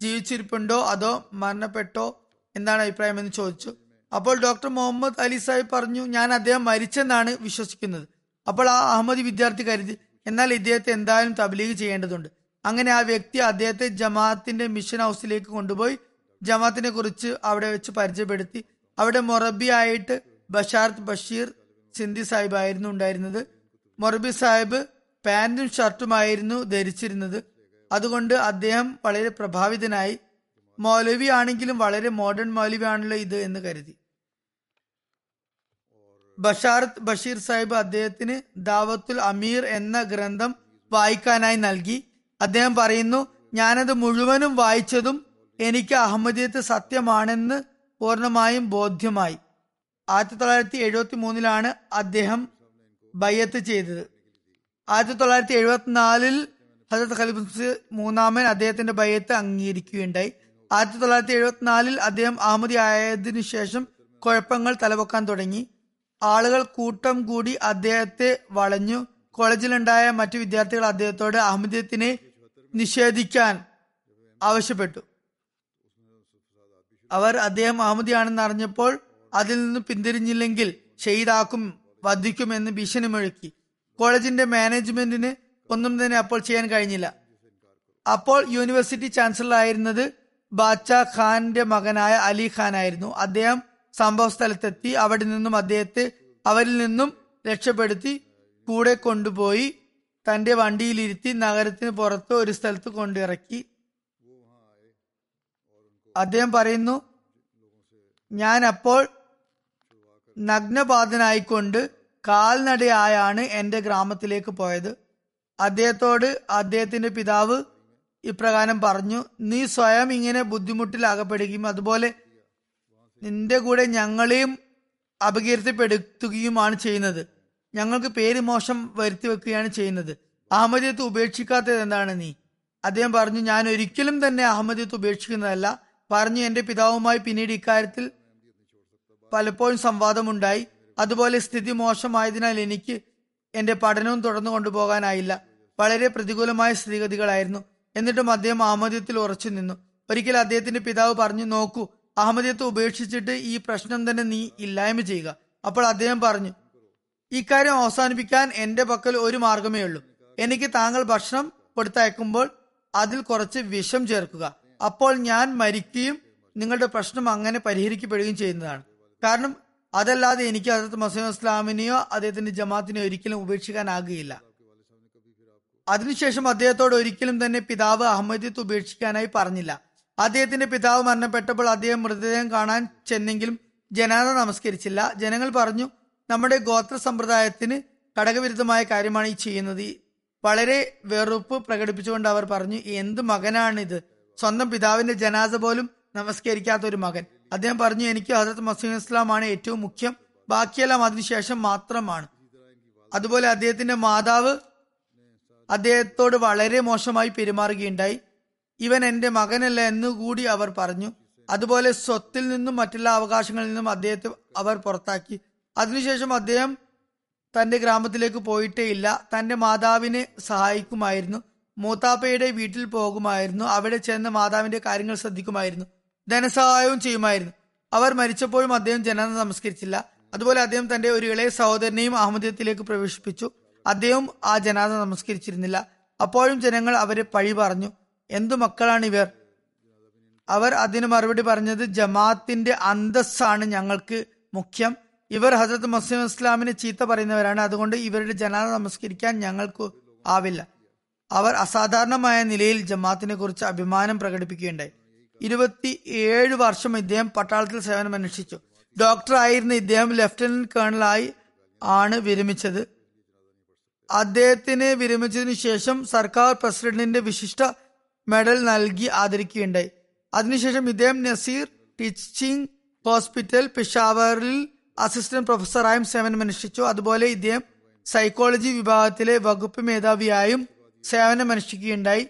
S2: ജീവിച്ചിരിപ്പുണ്ടോ? അതോ മരണപ്പെട്ടോ? എന്താണ് അഭിപ്രായം? എന്ന് ചോദിച്ചു. അപ്പോൾ ഡോക്ടർ മുഹമ്മദ് അലി സാഹിബ് പറഞ്ഞു ഞാൻ അദ്ദേഹം മരിച്ചെന്നാണ് വിശ്വസിക്കുന്നത്. അപ്പോൾ ആ അഹമ്മദി വിദ്യാർത്ഥി കരുതി എന്നാൽ ഇദ്ദേഹത്തെ എന്തായാലും തബ്ലീഗ് ചെയ്യേണ്ടതുണ്ട്. അങ്ങനെ ആ വ്യക്തി അദ്ദേഹത്തെ ജമാഅത്തിന്റെ മിഷൻ ഹൗസിലേക്ക് കൊണ്ടുപോയി ജമാഅത്തിനെ കുറിച്ച് അവിടെ വെച്ച് പരിചയപ്പെടുത്തി. അവിടെ മൊറബി ആയിട്ട് ബഷാർത്ത് ബഷീർ സിന്ധി സാഹിബ് ആയിരുന്നു ഉണ്ടായിരുന്നത്. മൊറബി സാഹിബ് പാന്റും ഷർട്ടുമായിരുന്നു ധരിച്ചിരുന്നത്. അതുകൊണ്ട് അദ്ദേഹം വളരെ പ്രഭാവിതനായി. മൗലവി ആണെങ്കിലും വളരെ മോഡേൺ മൗലവി ആണല്ലോ ഇത് എന്ന് കരുതി. ബഷാർത്ത് ബഷീർ സാഹിബ് അദ്ദേഹത്തിന് ദാവത്തുൽ അമീർ എന്ന ഗ്രന്ഥം വായിക്കാനായി നൽകി. അദ്ദേഹം പറയുന്നു ഞാനത് മുഴുവനും വായിച്ചതും എനിക്ക് അഹമ്മദിയത്ത് സത്യമാണെന്ന് പൂർണമായും ബോധ്യമായി. ആയിരത്തി തൊള്ളായിരത്തി എഴുപത്തി മൂന്നിലാണ് അദ്ദേഹം ബയ്യത്ത് ചെയ്തത്. ആയിരത്തി തൊള്ളായിരത്തി എഴുപത്തിനാലിൽ ഹസരത് ഖലീഫ് മൂന്നാമൻ അദ്ദേഹത്തിന്റെ ബയ്യത്ത് അംഗീകരിക്കുകയുണ്ടായി. ആയിരത്തി തൊള്ളായിരത്തി എഴുപത്തിനാലിൽ അദ്ദേഹം അഹമ്മദി ആയതിനു ശേഷം കുഴപ്പങ്ങൾ തലവെക്കാൻ തുടങ്ങി. ആളുകൾ കൂട്ടം കൂടി അദ്ദേഹത്തെ വളഞ്ഞു. കോളേജിലുണ്ടായ മറ്റു വിദ്യാർത്ഥികൾ അദ്ദേഹത്തോട് അഹമ്മദിയത്തിനെ നിഷേധിക്കാൻ ആവശ്യപ്പെട്ടു. അവർ അദ്ദേഹം അഹമ്മദിയാണെന്ന് അറിഞ്ഞപ്പോൾ അതിൽ നിന്ന് പിന്തിരിഞ്ഞില്ലെങ്കിൽ ഷെയ്ദാക്കും വധിക്കുമെന്ന് ഭീഷണി മുഴക്കി കോളേജിന്റെ മാനേജ്മെന്റിന് ഒന്നും തന്നെ അപ്പോൾ ചെയ്യാൻ കഴിഞ്ഞില്ല. അപ്പോൾ യൂണിവേഴ്സിറ്റി ചാൻസലർ ആയിരുന്നത് ബാച്ച ഖാന്റെ മകനായ അലി ഖാൻ ആയിരുന്നു അദ്ദേഹം സംഭവ സ്ഥലത്തെത്തി അവിടെ നിന്നും അദ്ദേഹത്തെ അവരിൽ നിന്നും രക്ഷപ്പെടുത്തി കൂടെ കൊണ്ടുപോയി തന്റെ വണ്ടിയിലിരുത്തി നഗരത്തിന് പുറത്ത് ഒരു സ്ഥലത്ത് കൊണ്ടിറക്കി. അദ്ദേഹം പറയുന്നു ഞാൻ അപ്പോൾ നഗ്നപാതനായിക്കൊണ്ട് കാൽനടയായാണ് എന്റെ ഗ്രാമത്തിലേക്ക് പോയത്. അദ്ദേഹത്തോട് അദ്ദേഹത്തിന്റെ പിതാവ് ഇപ്രകാരം പറഞ്ഞു നീ സ്വയം ഇങ്ങനെ ബുദ്ധിമുട്ടിലാകപ്പെടുകയും അതുപോലെ നിന്റെ കൂടെ ഞങ്ങളെയും അപകീർത്തിപ്പെടുത്തുകയുമാണ് ചെയ്യുന്നത്. ഞങ്ങൾക്ക് പേര് മോശം വരുത്തി വെക്കുകയാണ് ചെയ്യുന്നത്. അഹമ്മദിയത്ത് ഉപേക്ഷിക്കാത്തത് എന്താണ് നീ? അദ്ദേഹം പറഞ്ഞു ഞാൻ ഒരിക്കലും തന്നെ അഹമ്മദിയത്ത് ഉപേക്ഷിക്കുന്നതല്ല. പറഞ്ഞു എന്റെ പിതാവുമായി പിന്നീട് ഇക്കാര്യത്തിൽ പലപ്പോഴും സംവാദമുണ്ടായി. അതുപോലെ സ്ഥിതി മോശമായതിനാൽ എനിക്ക് എന്റെ പഠനവും തുടർന്നു കൊണ്ടുപോകാനായില്ല. വളരെ പ്രതികൂലമായ സ്ഥിതിഗതികളായിരുന്നു. എന്നിട്ടും അദ്ദേഹം അഹമ്മദിയത്തിൽ ഉറച്ചു നിന്നു ഒരിക്കൽ അദ്ദേഹത്തിന്റെ പിതാവ് പറഞ്ഞു നോക്കൂ അഹമ്മദിയത്ത് ഉപേക്ഷിച്ചിട്ട് ഈ പ്രശ്നം തന്നെ നീ ഇല്ലായ്മ ചെയ്യുക. അപ്പോൾ അദ്ദേഹം പറഞ്ഞു ഇക്കാര്യം അവസാനിപ്പിക്കാൻ എന്റെ പക്കൽ ഒരു മാർഗമേ ഉള്ളൂ. എനിക്ക് താങ്കൾ ഭക്ഷണം കൊടുത്തയക്കുമ്പോൾ അതിൽ കുറച്ച് വിഷം ചേർക്കുക. അപ്പോൾ ഞാൻ മരിക്കുകയും നിങ്ങളുടെ പ്രശ്നം അങ്ങനെ പരിഹരിക്കപ്പെടുകയും ചെയ്യുന്നതാണ്. കാരണം അതല്ലാതെ എനിക്ക് ഹസരത്ത് മസീം ഇസ്ലാമിനെയോ അദ്ദേഹത്തിന്റെ ജമാത്തിനെയോ ഒരിക്കലും ഉപേക്ഷിക്കാനാകുകയില്ല അതിനുശേഷം അദ്ദേഹത്തോട് ഒരിക്കലും തന്നെ പിതാവ് അഹമ്മദിയത്ത് ഉപേക്ഷിക്കാനായി പറഞ്ഞില്ല. അദ്ദേഹത്തിന്റെ പിതാവ് മരണപ്പെട്ടപ്പോൾ അദ്ദേഹം മൃതദേഹം കാണാൻ ചെന്നെങ്കിലും ജനാദ നമസ്കരിച്ചില്ല. ജനങ്ങൾ പറഞ്ഞു നമ്മുടെ ഗോത്ര സമ്പ്രദായത്തിന് ഘടകവിരുദ്ധമായ കാര്യമാണ് ഈ ചെയ്യുന്നത്. വളരെ വെറുപ്പ് പ്രകടിപ്പിച്ചുകൊണ്ട് അവർ പറഞ്ഞു എന്ത് മകനാണിത്? സ്വന്തം പിതാവിന്റെ ജനാസ പോലും നമസ്കരിക്കാത്ത ഒരു മകൻ. അദ്ദേഹം പറഞ്ഞു എനിക്ക് ഹസരത്ത് മസീം ഇസ്ലാമാണ് ഏറ്റവും മുഖ്യം. ബാക്കിയെല്ലാം അതിനുശേഷം മാത്രമാണ്. അതുപോലെ അദ്ദേഹത്തിന്റെ മാതാവ് അദ്ദേഹത്തോട് വളരെ മോശമായി പെരുമാറുകയുണ്ടായി. ഇവൻ എന്റെ മകനല്ല എന്നുകൂടി അവർ പറഞ്ഞു. അതുപോലെ സ്വത്തിൽ നിന്നും മറ്റുള്ള അവകാശങ്ങളിൽ നിന്നും അദ്ദേഹത്തെ അവർ പുറത്താക്കി. അതിനുശേഷം അദ്ദേഹം തന്റെ ഗ്രാമത്തിലേക്ക് പോയിട്ടേ ഇല്ല. തന്റെ മാതാവിനെ സഹായിക്കുമായിരുന്നു. മൂത്താപ്പയുടെ വീട്ടിൽ പോകുമായിരുന്നു. അവിടെ ചെന്ന് മാതാവിന്റെ കാര്യങ്ങൾ ശ്രദ്ധിക്കുമായിരുന്നു. ധനസഹായവും ചെയ്യുമായിരുന്നു. അവർ മരിച്ചപ്പോഴും അദ്ദേഹം ജനന നമസ്കരിച്ചില്ല. അതുപോലെ അദ്ദേഹം തന്റെ ഒരു ഇളയ സഹോദരനെയും അഹമ്മദീയത്തിലേക്ക് പ്രവേശിപ്പിച്ചു. അദ്ദേഹം ആ ജനാദ നമസ്കരിച്ചിരുന്നില്ല. അപ്പോഴും ജനങ്ങൾ അവരെ പഴി പറഞ്ഞു. എന്തു മക്കളാണ് ഇവർ? അവർ അതിന് മറുപടി പറഞ്ഞത് ജമാഅത്തിന്റെ അന്തസ്സാണ് ഞങ്ങൾക്ക് മുഖ്യം. ഇവർ ഹസരത്ത് മുസ്ലിം ഇസ്ലാമിനെ ചീത്ത പറയുന്നവരാണ്. അതുകൊണ്ട് ഇവരുടെ ജനാദ നമസ്കരിക്കാൻ ഞങ്ങൾക്ക് ആവില്ല. അവർ അസാധാരണമായ നിലയിൽ ജമാഅത്തിനെ കുറിച്ച് അഭിമാനം പ്രകടിപ്പിക്കുകയുണ്ടായി. ഇരുപത്തി ഏഴ് വർഷം ഇദ്ദേഹം പട്ടാളത്തിൽ സേവനം അനുഷ്ഠിച്ചു. ഡോക്ടർ ആയിരുന്ന ഇദ്ദേഹം ലഫ്റ്റനന്റ് കേണലായി ആണ് വിരമിച്ചത്. അദ്ദേഹത്തിന് വിരമിച്ചതിനു ശേഷം സർക്കാർ പ്രസിഡന്റിന്റെ വിശിഷ്ട മെഡൽ നൽകി ആദരിക്കുകയുണ്ടായി. അതിനുശേഷം ഇദ്ദേഹം നസീർ ടീച്ചിങ് ഹോസ്പിറ്റൽ പെഷാവറിൽ അസിസ്റ്റന്റ് പ്രൊഫസറായും സേവനമനുഷ്ഠിച്ചു. അതുപോലെ ഇദ്ദേഹം സൈക്കോളജി വിഭാഗത്തിലെ വകുപ്പ് മേധാവിയായും സേവനമനുഷ്ഠിക്കുകയുണ്ടായി.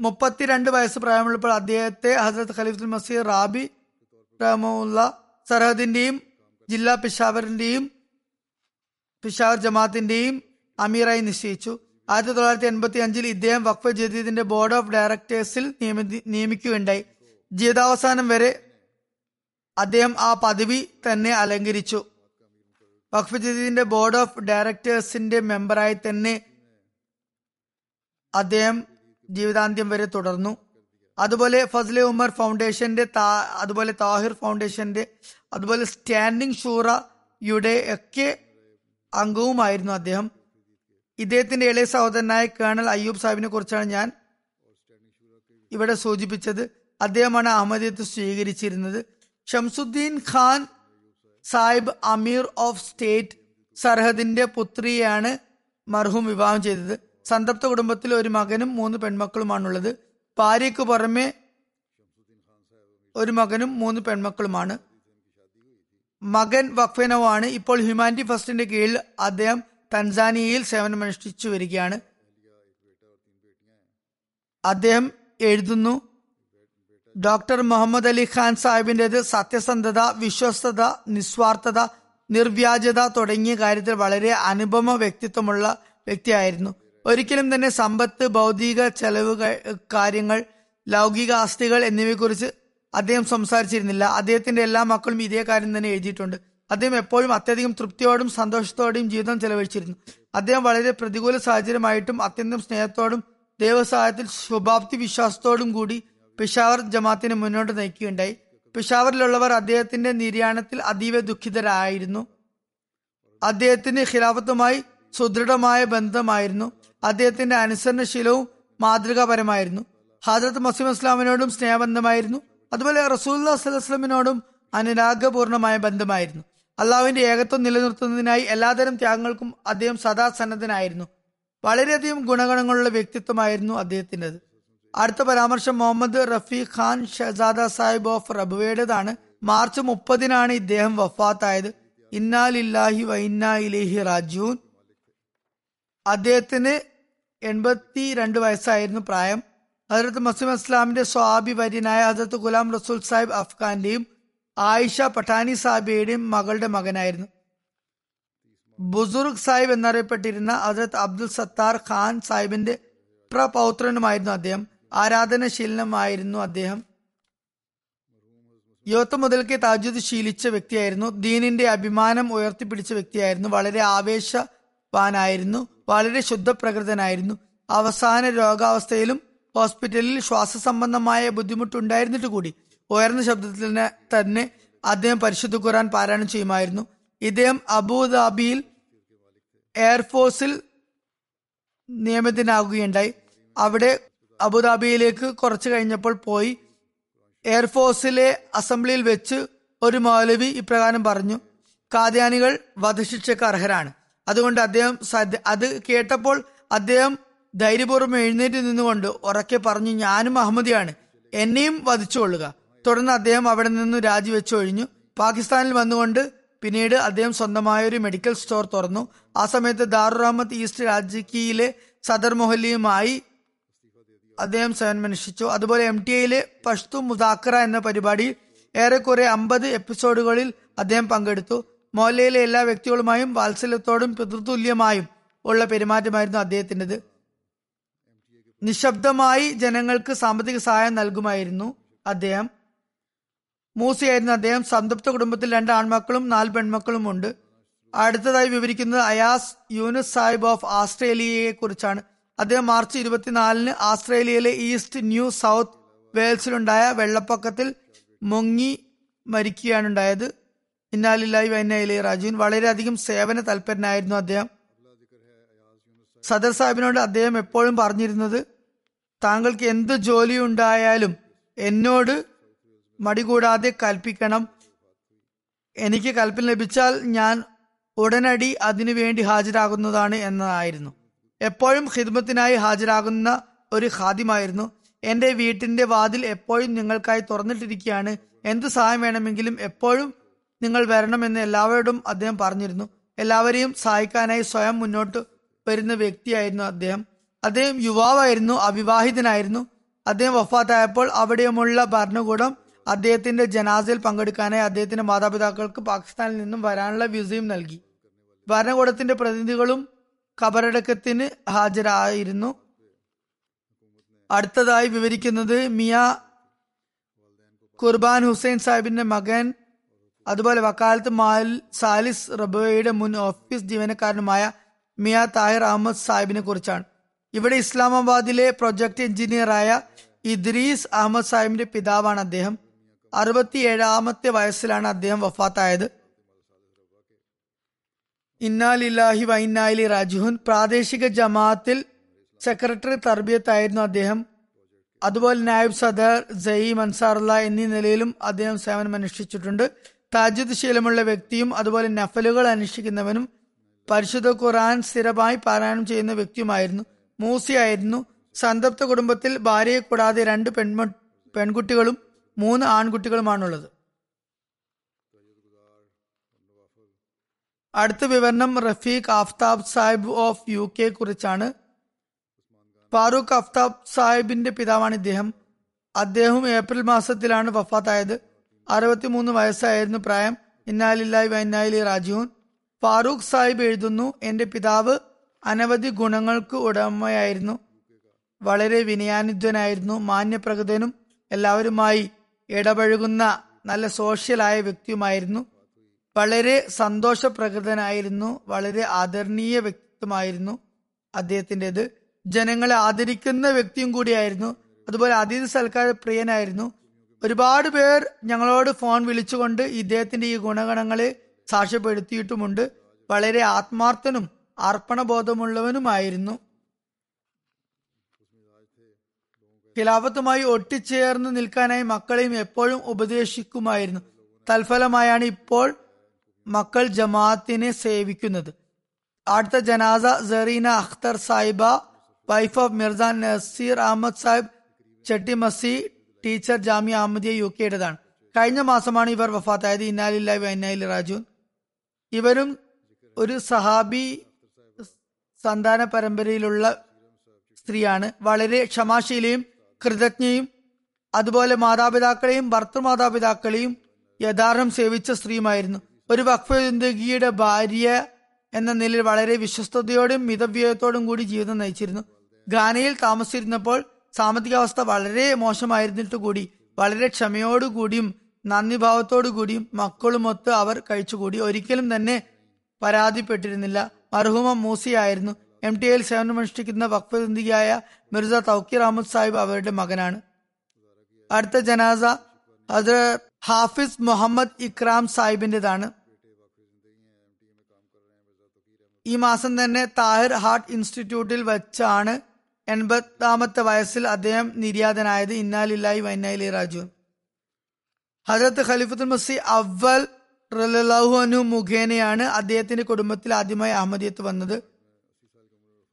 S2: മുപ്പത്തിരണ്ട് വയസ്സ് പ്രായമുള്ളപ്പോൾ അദ്ദേഹത്തെ ഹസരത് ഖലീഫുൽ മസീർ റാബി റഹമുല്ല സർഹദിന്റെയും ജില്ലാ പിഷാവറിന്റെയും പിഷാവർ ജമാഅത്തിന്റെയും അമീറായി നിശ്ചയിച്ചു. ആയിരത്തി തൊള്ളായിരത്തി എൺപത്തി അഞ്ചിൽ ഇദ്ദേഹം വഖഫ് ജദീദിന്റെ ബോർഡ് ഓഫ് ഡയറക്ടേഴ്സിൽ നിയമിക്കുകയുണ്ടായി. ജീവിതാവസാനം വരെ അദ്ദേഹം ആ പദവി തന്നെ അലങ്കരിച്ചു. വഖഫ് ജദീദിന്റെ ബോർഡ് ഓഫ് ഡയറക്ടേഴ്സിന്റെ മെമ്പറായി തന്നെ അദ്ദേഹം ജീവിതാന്ത്യം വരെ തുടർന്നു. അതുപോലെ ഫസ്ലെ ഉമർ ഫൗണ്ടേഷന്റെ അതുപോലെ താഹിർ ഫൗണ്ടേഷന്റെ അതുപോലെ സ്റ്റാൻഡിംഗ് ഷൂറയുടെ ഒക്കെ അംഗവുമായിരുന്നു അദ്ദേഹം. ഇദ്ദേഹത്തിന്റെ ഇളയ സഹോദരനായ കേണൽ അയ്യൂബ് സാഹിബിനെ കുറിച്ചാണ് ഞാൻ ഇവിടെ സൂചിപ്പിച്ചത്. അദ്ദേഹമാണ് അഹമ്മദിയത്ത് സ്വീകരിച്ചിരുന്നത്. ഷംസുദ്ദീൻ ഖാൻ സാഹിബ് അമീർ ഓഫ് സ്റ്റേറ്റ് സർഹദിന്റെ പുത്രിയെയാണ് മർഹൂം വിവാഹം ചെയ്തത്. സന്തപ്ത കുടുംബത്തിൽ ഒരു മകനും മൂന്ന് പെൺമക്കളുമാണുള്ളത്. ഭാര്യയ്ക്ക് പുറമെ ഒരു മകനും മൂന്ന് പെൺമക്കളുമാണ്. മകൻ വഖഫനവാണ്. ഇപ്പോൾ ഹ്യൂമാനിറ്റി ഫസ്റ്റിന്റെ കീഴിൽ അദ്ദേഹം തൻസാനിയയിൽ സേവനമനുഷ്ഠിച്ചു വരികയാണ്. അദ്ദേഹം എഴുതുന്നു ഡോക്ടർ മുഹമ്മദ് അലി ഖാൻ സാഹിബിന്റെത് സത്യസന്ധത വിശ്വസ്തത നിസ്വാർത്ഥത നിർവ്യാജത തുടങ്ങിയ കാര്യത്തിൽ വളരെ അനുപമ വ്യക്തിത്വമുള്ള വ്യക്തിയായിരുന്നു. ഒരിക്കലും തന്നെ സമ്പത്ത് ഭൗതിക ചെലവ് കാര്യങ്ങൾ ലൗകിക ആസ്തികൾ എന്നിവയെക്കുറിച്ച് അദ്ദേഹം സംസാരിച്ചിരുന്നില്ല. അദ്ദേഹത്തിന്റെ എല്ലാ മക്കളും ഇതേ കാര്യം തന്നെ എഴുതിയിട്ടുണ്ട്. അദ്ദേഹം എപ്പോഴും അത്യധികം തൃപ്തിയോടും സന്തോഷത്തോടെയും ജീവിതം ചെലവഴിച്ചിരുന്നു. അദ്ദേഹം വളരെ പ്രതികൂല സാഹചര്യമായിട്ടും അത്യന്തം സ്നേഹത്തോടും ദൈവസഹായത്തിൽ ശുഭാപ്തി വിശ്വാസത്തോടും കൂടി പിഷാവർ ജമാത്തിനെ മുന്നോട്ട് നയിക്കുകയുണ്ടായി. പിഷാവറിലുള്ളവർ അദ്ദേഹത്തിന്റെ നിര്യാണത്തിൽ അതീവ ദുഃഖിതരായിരുന്നു. അദ്ദേഹത്തിന് ഖിലാഫത്തുമായി സുദൃഢമായ ബന്ധമായിരുന്നു. അദ്ദേഹത്തിന്റെ അനുസരണശീലവും മാതൃകാപരമായിരുന്നു. ഹാജറത്ത് മസീം ഇസ്ലാമിനോടും സ്നേഹബന്ധമായിരുന്നു. അതുപോലെ റസൂല്ലാ സ്വലസ്ലമിനോടും അനുരാഗപൂർണമായ ബന്ധമായിരുന്നു. അള്ളാഹുവിന്റെ ഏകത്വം നിലനിർത്തുന്നതിനായി എല്ലാതരം ത്യാഗങ്ങൾക്കും അദ്ദേഹം സദാ സന്നദ്ധനായിരുന്നു. വളരെയധികം ഗുണഗണങ്ങളുള്ള വ്യക്തിത്വമായിരുന്നു അദ്ദേഹത്തിന്റെത്. അടുത്ത പരാമർശം മുഹമ്മദ് റഫീഖ് ഖാൻ ഷഹസാദ സാഹിബ് ഓഫ് റബുവേടേതാണ്. മാർച്ച് മുപ്പതിനാണ് ഇദ്ദേഹം വഫാത്തായത്. ഇന്നാലില്ലാഹി വൈന്നാ ഇലേഹി റാജൂൻ അദ്ദേഹത്തിന് എൺപത്തി രണ്ട് വയസ്സായിരുന്നു പ്രായം. ഹജറത്ത് മസീം ഇസ്ലാമിന്റെ സ്വാബി വര്യനായ ഹജറത്ത് ഗുലാം റസൂൽ സാഹിബ് അഫ്ഖാന്റെയും ആയിഷ പട്ടാനി സാബിയുടെയും മകളുടെ മകനായിരുന്നു. ബുസുർഗ് സാഹിബ് എന്നറിയപ്പെട്ടിരുന്ന ഹജറത്ത് അബ്ദുൽ സത്താർ ഖാൻ സാഹിബിന്റെ പ്രപൗത്രനുമായിരുന്നു അദ്ദേഹം. ആരാധനശീലനമായിരുന്നു അദ്ദേഹം. യുവത്വം മുതൽക്കേ താജുദ് ശീലിച്ച വ്യക്തിയായിരുന്നു. ദീനിന്റെ അഭിമാനം ഉയർത്തിപ്പിടിച്ച വ്യക്തിയായിരുന്നു. വളരെ ആവേശവാനായിരുന്നു. വളരെ ശുദ്ധപ്രകൃതനായിരുന്നു. അവസാന രോഗാവസ്ഥയിലും ഹോസ്പിറ്റലിൽ ശ്വാസസംബന്ധമായ ബുദ്ധിമുട്ടുണ്ടായിരുന്നിട്ട് കൂടി ഉയർന്ന ശബ്ദത്തിൽ തന്നെ അദ്ദേഹം പരിശുദ്ധ ഖുറാൻ പാരായണം ചെയ്യുമായിരുന്നു. ഇദ്ദേഹം അബുദാബിയിൽ എയർഫോഴ്സിൽ നിയമിതനാകുകയുണ്ടായി. അവിടെ അബുദാബിയിലേക്ക് കുറച്ചു കഴിഞ്ഞപ്പോൾ പോയി. എയർഫോഴ്സിലെ അസംബ്ലിയിൽ വെച്ച് ഒരു മൗലവി ഇപ്രകാരം പറഞ്ഞു കാദ്യാനികൾ വധശിക്ഷയ്ക്ക് അർഹരാണ്. അതുകൊണ്ട് അദ്ദേഹം അത് കേട്ടപ്പോൾ അദ്ദേഹം ധൈര്യപൂർവം എഴുന്നേറ്റ് നിന്നുകൊണ്ട് ഉറക്കെ പറഞ്ഞു ഞാനും അഹമ്മദിയാണ്. എന്നെയും വധിച്ചുകൊള്ളുക. തുടർന്ന് അദ്ദേഹം അവിടെ നിന്നും രാജിവെച്ച് ഒഴിഞ്ഞു. പാകിസ്ഥാനിൽ വന്നുകൊണ്ട് പിന്നീട് അദ്ദേഹം സ്വന്തമായ ഒരു മെഡിക്കൽ സ്റ്റോർ തുറന്നു. ആ സമയത്ത് ദാറുർ അഹമ്മദ് ഈസ്റ്റ് രാജകീയിലെ സദർ മൊഹല്ലിയുമായി അദ്ദേഹം സേവനമനുഷ്ഠിച്ചു അതുപോലെ എം ടി ഐയിലെ പഷ്തു മുദാക്കറ എന്ന പരിപാടി ഏറെക്കുറെ അമ്പത് എപ്പിസോഡുകളിൽ അദ്ദേഹം പങ്കെടുത്തു. മൊഹല്ലയിലെ എല്ലാ വ്യക്തികളുമായും വാത്സല്യത്തോടും പിതൃതുല്യമായും ഉള്ള പെരുമാറ്റമായിരുന്നു അദ്ദേഹത്തിന്റെത്. നിശബ്ദമായി ജനങ്ങൾക്ക് സാമ്പത്തിക സഹായം നൽകുമായിരുന്നു അദ്ദേഹം. മൂസയായിരുന്നു അദ്ദേഹം സംതൃപ്ത കുടുംബത്തിൽ രണ്ട് ആൺമക്കളും നാല് പെൺമക്കളും ഉണ്ട്. അടുത്തതായി വിവരിക്കുന്നത് അയാസ് യൂനസ് സാഹിബ് ഓഫ് ആസ്ട്രേലിയയെ കുറിച്ചാണ് അദ്ദേഹം മാർച്ച് ഇരുപത്തിനാലിന് ആസ്ട്രേലിയയിലെ ഈസ്റ്റ് ന്യൂ സൗത്ത് വെയിൽസിലുണ്ടായ വെള്ളപ്പൊക്കത്തിൽ മുങ്ങി മരിക്കുകയാണ് ഉണ്ടായത് ഇന്നാലില്ലായി വൈനയിലെ രാജീവൻ വളരെയധികം സേവന തൽപരനായിരുന്നു അദ്ദേഹം. സദർ സാഹിബിനോട് അദ്ദേഹം എപ്പോഴും പറഞ്ഞിരുന്നത് താങ്കൾക്ക് എന്ത് ജോലി ഉണ്ടായാലും എന്നോട് മടികൂടാതെ കൽപ്പിക്കണം. എനിക്ക് കൽപ്പന ലഭിച്ചാൽ ഞാൻ ഉടനടി അതിനു വേണ്ടി ഹാജരാകുന്നതാണ് എന്നതായിരുന്നു. എപ്പോഴും ഹിദ്മത്തിനായി ഹാജരാകുന്ന ഒരു ഖാദിമായിരുന്നു. എന്റെ വീട്ടിന്റെ വാതിൽ എപ്പോഴും നിങ്ങൾക്കായി തുറന്നിട്ടിരിക്കുകയാണ്. എന്ത് സഹായം വേണമെങ്കിലും എപ്പോഴും നിങ്ങൾ വരണമെന്ന് എല്ലാവരോടും അദ്ദേഹം പറഞ്ഞിരുന്നു. എല്ലാവരെയും സഹായിക്കാനായി സ്വയം മുന്നോട്ട് വരുന്ന വ്യക്തിയായിരുന്നു അദ്ദേഹം. അദ്ദേഹം യുവാവായിരുന്നു അവിവാഹിതനായിരുന്നു. അദ്ദേഹം വഫാത്തായപ്പോൾ അവിടെയുമുള്ള ഭരണകൂടം അദ്ദേഹത്തിന്റെ ജനാസയിൽ പങ്കെടുക്കാനായി അദ്ദേഹത്തിന്റെ മാതാപിതാക്കൾക്ക് പാകിസ്ഥാനിൽ നിന്നും വരാനുള്ള വിസയും നൽകി. ഭരണകൂടത്തിന്റെ പ്രതിനിധികളും കബറടക്കത്തിന് ഹാജരായിരുന്നു. അടുത്തതായി വിവരിക്കുന്നത് മിയ കുർബാൻ ഹുസൈൻ സാഹിബിന്റെ മകൻ അതുപോലെ വക്കാലത്ത് മാൽ സാലിസ് റബയുടെ മുൻ ഓഫീസ് ജീവനക്കാരനുമായ മിയ താഹിർ അഹമ്മദ് സാഹിബിനെ കുറിച്ചാണ്. ഇവിടെ ഇസ്ലാമാബാദിലെ പ്രൊജക്ട് എഞ്ചിനീയറായ ഇദ്രീസ് അഹമ്മദ് സാഹിബിന്റെ പിതാവാണ് അദ്ദേഹം. അറുപത്തിയേഴാമത്തെ വയസ്സിലാണ് അദ്ദേഹം വഫാത്തായത്. ഇന്നാലില്ലാഹി വൈനാലി രാജുഹുൻ പ്രാദേശിക ജമാഅത്തിൽ സെക്രട്ടറി തർബിയത്തായിരുന്നു അദ്ദേഹം. അതുപോലെ നായബ് സദർ ജയി അൻസാറുള്ള എന്നീ നിലയിലും അദ്ദേഹം സേവനം അനുഷ്ഠിച്ചിട്ടുണ്ട്. താജിദ് ശീലമുള്ള വ്യക്തിയും അതുപോലെ നഫലുകൾ അനുഷ്ഠിക്കുന്നവനും പരിശുദ്ധ ഖുറാൻ സ്ഥിരമായി പാരായണം ചെയ്യുന്ന വ്യക്തിയുമായിരുന്നു. മൂസിയായിരുന്നു. സന്തപ്ത കുടുംബത്തിൽ ഭാര്യയെ കൂടാതെ രണ്ട് പെൺമ പെൺകുട്ടികളും മൂന്ന് ആൺകുട്ടികളുമാണുള്ളത്. അടുത്ത വിവരണം Rafiq Aftab Sahib of U K കുറിച്ചാണ്. ഫാറൂഖ് അഫ്താബ് സാഹിബിന്റെ പിതാവാണ് ഇദ്ദേഹം. അദ്ദേഹം ഏപ്രിൽ മാസത്തിലാണ് വഫാത്തായത്. അറുപത്തിമൂന്ന് വയസ്സായിരുന്നു പ്രായം. ഇന്നാലില്ലായി വൈനാലി രാജീവൻ ഫാറൂഖ് സാഹിബ് എഴുതുന്നു എന്റെ പിതാവ് അനവധി ഗുണങ്ങൾക്ക് ഉടമയായിരുന്നു. വളരെ വിനയാനിധ്വനായിരുന്നു മാന്യപ്രകൃതനും എല്ലാവരുമായി ഇടപഴകുന്ന നല്ല സോഷ്യലായ വ്യക്തിയുമായിരുന്നു. വളരെ സന്തോഷപ്രകൃതനായിരുന്നു വളരെ ആദരണീയ വ്യക്തിത്വമായിരുന്നു അദ്ദേഹത്തിന്റെത്. ജനങ്ങളെ ആദരിക്കുന്ന വ്യക്തിയും കൂടിയായിരുന്നു. അതുപോലെ അതിഥി സൽക്കാര പ്രിയനായിരുന്നു. ഒരുപാട് പേർ ഞങ്ങളോട് ഫോൺ വിളിച്ചുകൊണ്ട് ഇദ്ദേഹത്തിന്റെ ഈ ഗുണഗണങ്ങളെ സാക്ഷ്യപ്പെടുത്തിയിട്ടുമുണ്ട്. വളരെ ആത്മാർത്ഥനും അർപ്പണബോധമുള്ളവനുമായിരുന്നു ഖിലാഫത്തുമായി ഒട്ടിച്ചേർന്ന് നിൽക്കാനായി മക്കളെയും എപ്പോഴും ഉപദേശിക്കുമായിരുന്നു. തൽഫലമായാണ് ഇപ്പോൾ മക്കൾ ജമാഅത്തിനെ സേവിക്കുന്നത്. അടുത്ത ജനാസ Serena Akhtar Sahiba wife of Mirza Naseer Ahmad Sahib ചെട്ടി മസി ടീച്ചർ ജാമിയ അഹമ്മദിയ യു കെയുടേതാണ് കഴിഞ്ഞ മാസമാണ് ഇവർ വഫാത്തായത്. ഇന്നാലില്ലായി വൈനാലി രാജുൻ ഇവരും ഒരു സഹാബി സന്താന പരമ്പരയിലുള്ള സ്ത്രീയാണ്. വളരെ ക്ഷമാശീലയും കൃതജ്ഞയും അതുപോലെ മാതാപിതാക്കളെയും ഭർത്തൃമാതാപിതാക്കളെയും യഥാർത്ഥം സേവിച്ച സ്ത്രീയുമായിരുന്നു. ഒരു വഖഫ് ഭാര്യ എന്ന നിലയിൽ വളരെ വിശ്വസ്തയോടും മിതവ്യയത്തോടും കൂടി ജീവിതം നയിച്ചിരുന്നു. ഗാനയിൽ താമസിച്ചിരുന്നപ്പോൾ സാമ്പത്തികാവസ്ഥ വളരെ മോശമായിരുന്നിട്ട് കൂടി വളരെ ക്ഷമയോടുകൂടിയും നന്ദിഭാവത്തോടു കൂടിയും മക്കളുമൊത്ത് അവർ കഴിച്ചുകൂടി. ഒരിക്കലും തന്നെ പരാതിപ്പെട്ടിരുന്നില്ല. മർഹൂമ മൂസിയായിരുന്നു. എം ടി എയിൽ സേവനമനുഷ്ഠിക്കുന്ന വഖഫ് ജിന്ദിയായ മിർസ തൗക്കീർ അഹമ്മദ് സാഹിബ് അവരുടെ മകനാണ്. അടുത്ത ജനാസ അത് ഹാഫിസ് മുഹമ്മദ് ഇക്രാം സാഹിബിന്റേതാണ്. ഈ മാസം തന്നെ താഹിർ ഹാർട്ട് ഇൻസ്റ്റിറ്റ്യൂട്ടിൽ വെച്ചാണ് എൺപതാമത്തെ വയസ്സിൽ അദ്ദേഹം നിര്യാതനായത്. ഇന്നാലില്ലായി വൈനാലി രാജു ഹജരത്ത് ഖലീഫത്തുൽ മസി അവൽ റലാഹു മുഖേനയാണ് അദ്ദേഹത്തിന്റെ കുടുംബത്തിൽ ആദ്യമായി അഹമ്മദിയത്ത് വന്നത്.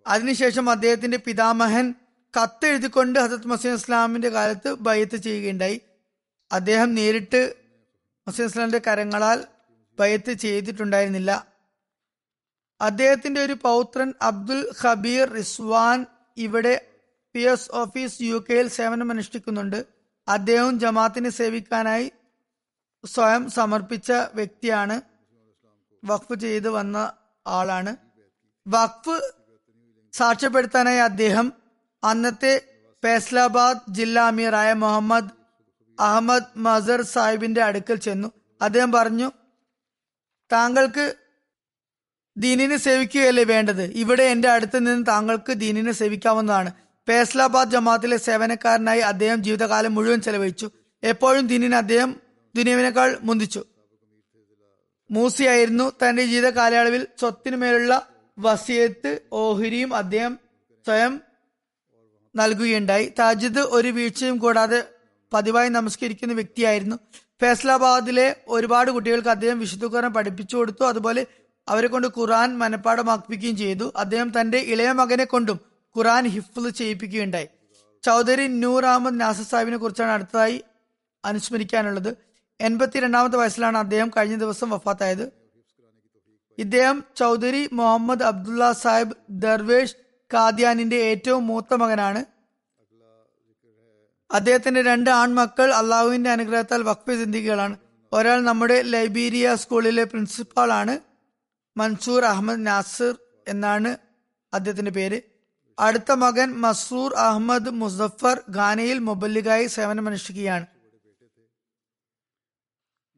S2: അതിനുശേഷം അദ്ദേഹത്തിന്റെ പിതാമഹൻ കത്തെഴുതിക്കൊണ്ട് ഹസത്ത് മസീം ഇസ്ലാമിന്റെ കാലത്ത് ബയ്യത്ത് ചെയ്യുകയുണ്ടായി. അദ്ദേഹം നേരിട്ട് മസീം ഇസ്ലാമിന്റെ കരങ്ങളാൽ ബയ്യത്ത് ചെയ്തിട്ടുണ്ടായിരുന്നില്ല. അദ്ദേഹത്തിന്റെ ഒരു പൗത്രൻ അബ്ദുൽ ഖബീർ റിസ്വാൻ ഇവിടെ പി എസ് ഓഫീസ് യു കെയിൽ സേവനമനുഷ്ഠിക്കുന്നുണ്ട്. അദ്ദേഹവും ജമാത്തിനെ സേവിക്കാനായി സ്വയം സമർപ്പിച്ച വ്യക്തിയാണ്. വഖഫ് ചെയ്ത് വന്ന ആളാണ്. വഖഫ് സാക്ഷ്യപ്പെടുത്താനായി അദ്ദേഹം അന്നത്തെ ഫൈസലാബാദ് ജില്ലാ അമീറായ മുഹമ്മദ് അഹമ്മദ് മസർ സാഹിബിന്റെ അടുക്കൽ ചെന്നു. അദ്ദേഹം പറഞ്ഞു താങ്കൾക്ക് ദീനിനെ സേവിക്കുകയല്ലേ വേണ്ടത്? ഇവിടെ എന്റെ അടുത്ത് നിന്ന് താങ്കൾക്ക് ദീനിനെ സേവിക്കാവുന്നതാണ്. ഫൈസലാബാദ് ജമാഅത്തിലെ സേവനക്കാരനായി അദ്ദേഹം ജീവിതകാലം മുഴുവൻ ചെലവഴിച്ചു. എപ്പോഴും ദീനിനെ അദ്ദേഹം ദുനിയവിനേക്കാൾ മുന്തിച്ചു. മൂസിയായിരുന്നു തന്റെ ജീവിത കാലയളവിൽ സ്വത്തിനുമേലുള്ള വസിയത്ത് ഓഹരിയും അദ്ദേഹം സ്വയം നൽകുകയുണ്ടായി. താജിദ് ഒരു വീഴ്ചയും കൂടാതെ പതിവായി നമസ്കരിക്കുന്ന വ്യക്തിയായിരുന്നു. ഫൈസലാബാദിലെ ഒരുപാട് കുട്ടികൾക്ക് അദ്ദേഹം വിശുദ്ധ ഖുർആൻ പഠിപ്പിച്ചു കൊടുത്തു. അതുപോലെ അവരെ കൊണ്ട് ഖുർആൻ മനഃപ്പാടമാക്കിപ്പിക്കുകയും ചെയ്തു. അദ്ദേഹം തന്റെ ഇളയ മകനെ കൊണ്ടും ഖുർആൻ ഹിഫ്ല് ചെയ്യിപ്പിക്കുകയുണ്ടായി. ചൗധരി നൂർ അഹമ്മദ് നാസർ സാഹിബിനെ കുറിച്ചാണ് അടുത്തതായി അനുസ്മരിക്കാനുള്ളത്. എൺപത്തിരണ്ടാമത്തെ വയസ്സിലാണ് അദ്ദേഹം കഴിഞ്ഞ ദിവസം വഫാത്തായത്. ഇദ്ദേഹം ചൗധരി മുഹമ്മദ് അബ്ദുള്ള സാഹിബ് ദർവേഷ് കാദ്യാനിന്റെ ഏറ്റവും മൂത്ത മകനാണ്. അദ്ദേഹത്തിന്റെ രണ്ട് ആൺമക്കൾ അള്ളാഹുവിന്റെ അനുഗ്രഹത്താൽ വഖഫ് സിന്ധികളാണ് ഒരാൾ നമ്മുടെ ലൈബീരിയ സ്കൂളിലെ പ്രിൻസിപ്പാളാണ് മൻസൂർ അഹമ്മദ് നാസിർ എന്നാണ് അദ്ദേഹത്തിന്റെ പേര്. അടുത്ത മകൻ മസൂർ അഹമ്മദ് മുസഫർ ഖാനയിൽ മൊബല്ലിഗായി സേവനമനുഷ്ഠിക്കുകയാണ്.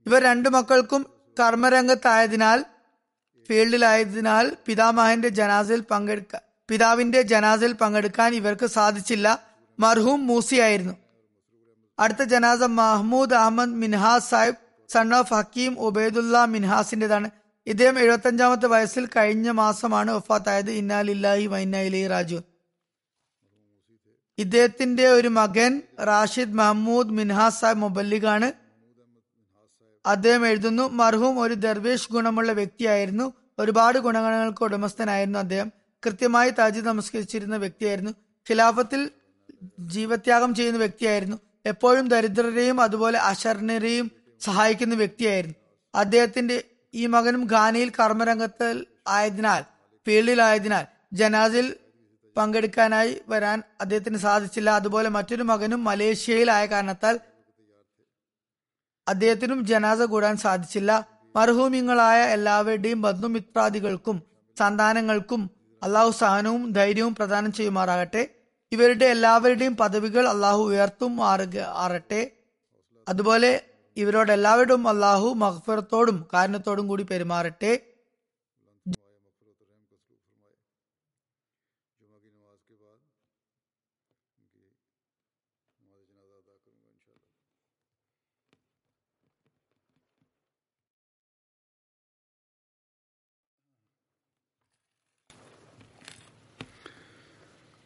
S2: ഇവർ രണ്ടു മക്കൾക്കും കർമ്മരംഗത്തായതിനാൽ ഫീൽഡിലായതിനാൽ പിതാമഹന്റെ ജനാസിൽ പങ്കെടുക്ക പിതാവിന്റെ ജനാസിൽ പങ്കെടുക്കാൻ ഇവർക്ക് സാധിച്ചില്ല. മർഹൂം മൂസിയായിരുന്നു അടുത്ത ജനാസ മഹ്മൂദ് അഹമ്മദ് മിൻഹാസ് സാഹിബ് സൺ ഓഫ് ഹക്കീം ഉബൈദുല്ല മിൻഹാസിന്റേതാണ്. ഇദ്ദേഹം എഴുപത്തഞ്ചാമത്തെ വയസ്സിൽ കഴിഞ്ഞ മാസമാണ് വഫാത്തായത്. ഇന്നാലില്ലാഹി വൈനാലി രാജു ഇദ്ദേഹത്തിന്റെ ഒരു മകൻ റാഷിദ് മഹമ്മൂദ് മിൻഹാസ് സാഹിബ് മുബല്ലിഖാണ് അദ്ദേഹം എഴുതുന്നു മർഹൂം ഒരു ദർവേഷ് ഗുണമുള്ള വ്യക്തിയായിരുന്നു. ഒരുപാട് ഗുണഗണങ്ങൾക്ക് ഉടമസ്ഥനായിരുന്നു അദ്ദേഹം. കൃത്യമായി താജി നമസ്കരിച്ചിരുന്ന വ്യക്തിയായിരുന്നു. ഖിലാഫത്തിൽ ജീവത്യാഗം ചെയ്യുന്ന വ്യക്തിയായിരുന്നു. എപ്പോഴും ദരിദ്രരെയും അതുപോലെ അശരണരെയും സഹായിക്കുന്ന വ്യക്തിയായിരുന്നു. അദ്ദേഹത്തിന്റെ ഈ മകനും ഖാനയിൽ കർമ്മരംഗത്ത് ആയതിനാൽ ഫീൽഡിലായതിനാൽ ജനാസിൽ പങ്കെടുക്കാനായി വരാൻ അദ്ദേഹത്തിന് സാധിച്ചില്ല. അതുപോലെ മറ്റൊരു മകനും മലേഷ്യയിലായ കാരണത്താൽ അദ്ദേഹത്തിനും ജനാസ കൂടാൻ സാധിച്ചില്ല. മർഹൂമിങ്ങളായ എല്ലാവരുടെയും ബന്ധുമിത്രാദികൾക്കും സന്താനങ്ങൾക്കും അള്ളാഹു സഹനവും ധൈര്യവും പ്രദാനം ചെയ്യുമാറാകട്ടെ. ഇവരുടെ എല്ലാവരുടെയും പദവികൾ അള്ളാഹു ഉയർത്തും ആറട്ടെ. അതുപോലെ ഇവരോടെല്ലാവരോടും അള്ളാഹു മഹ്ഫറത്തോടും കാരണത്തോടും കൂടി പെരുമാറട്ടെ.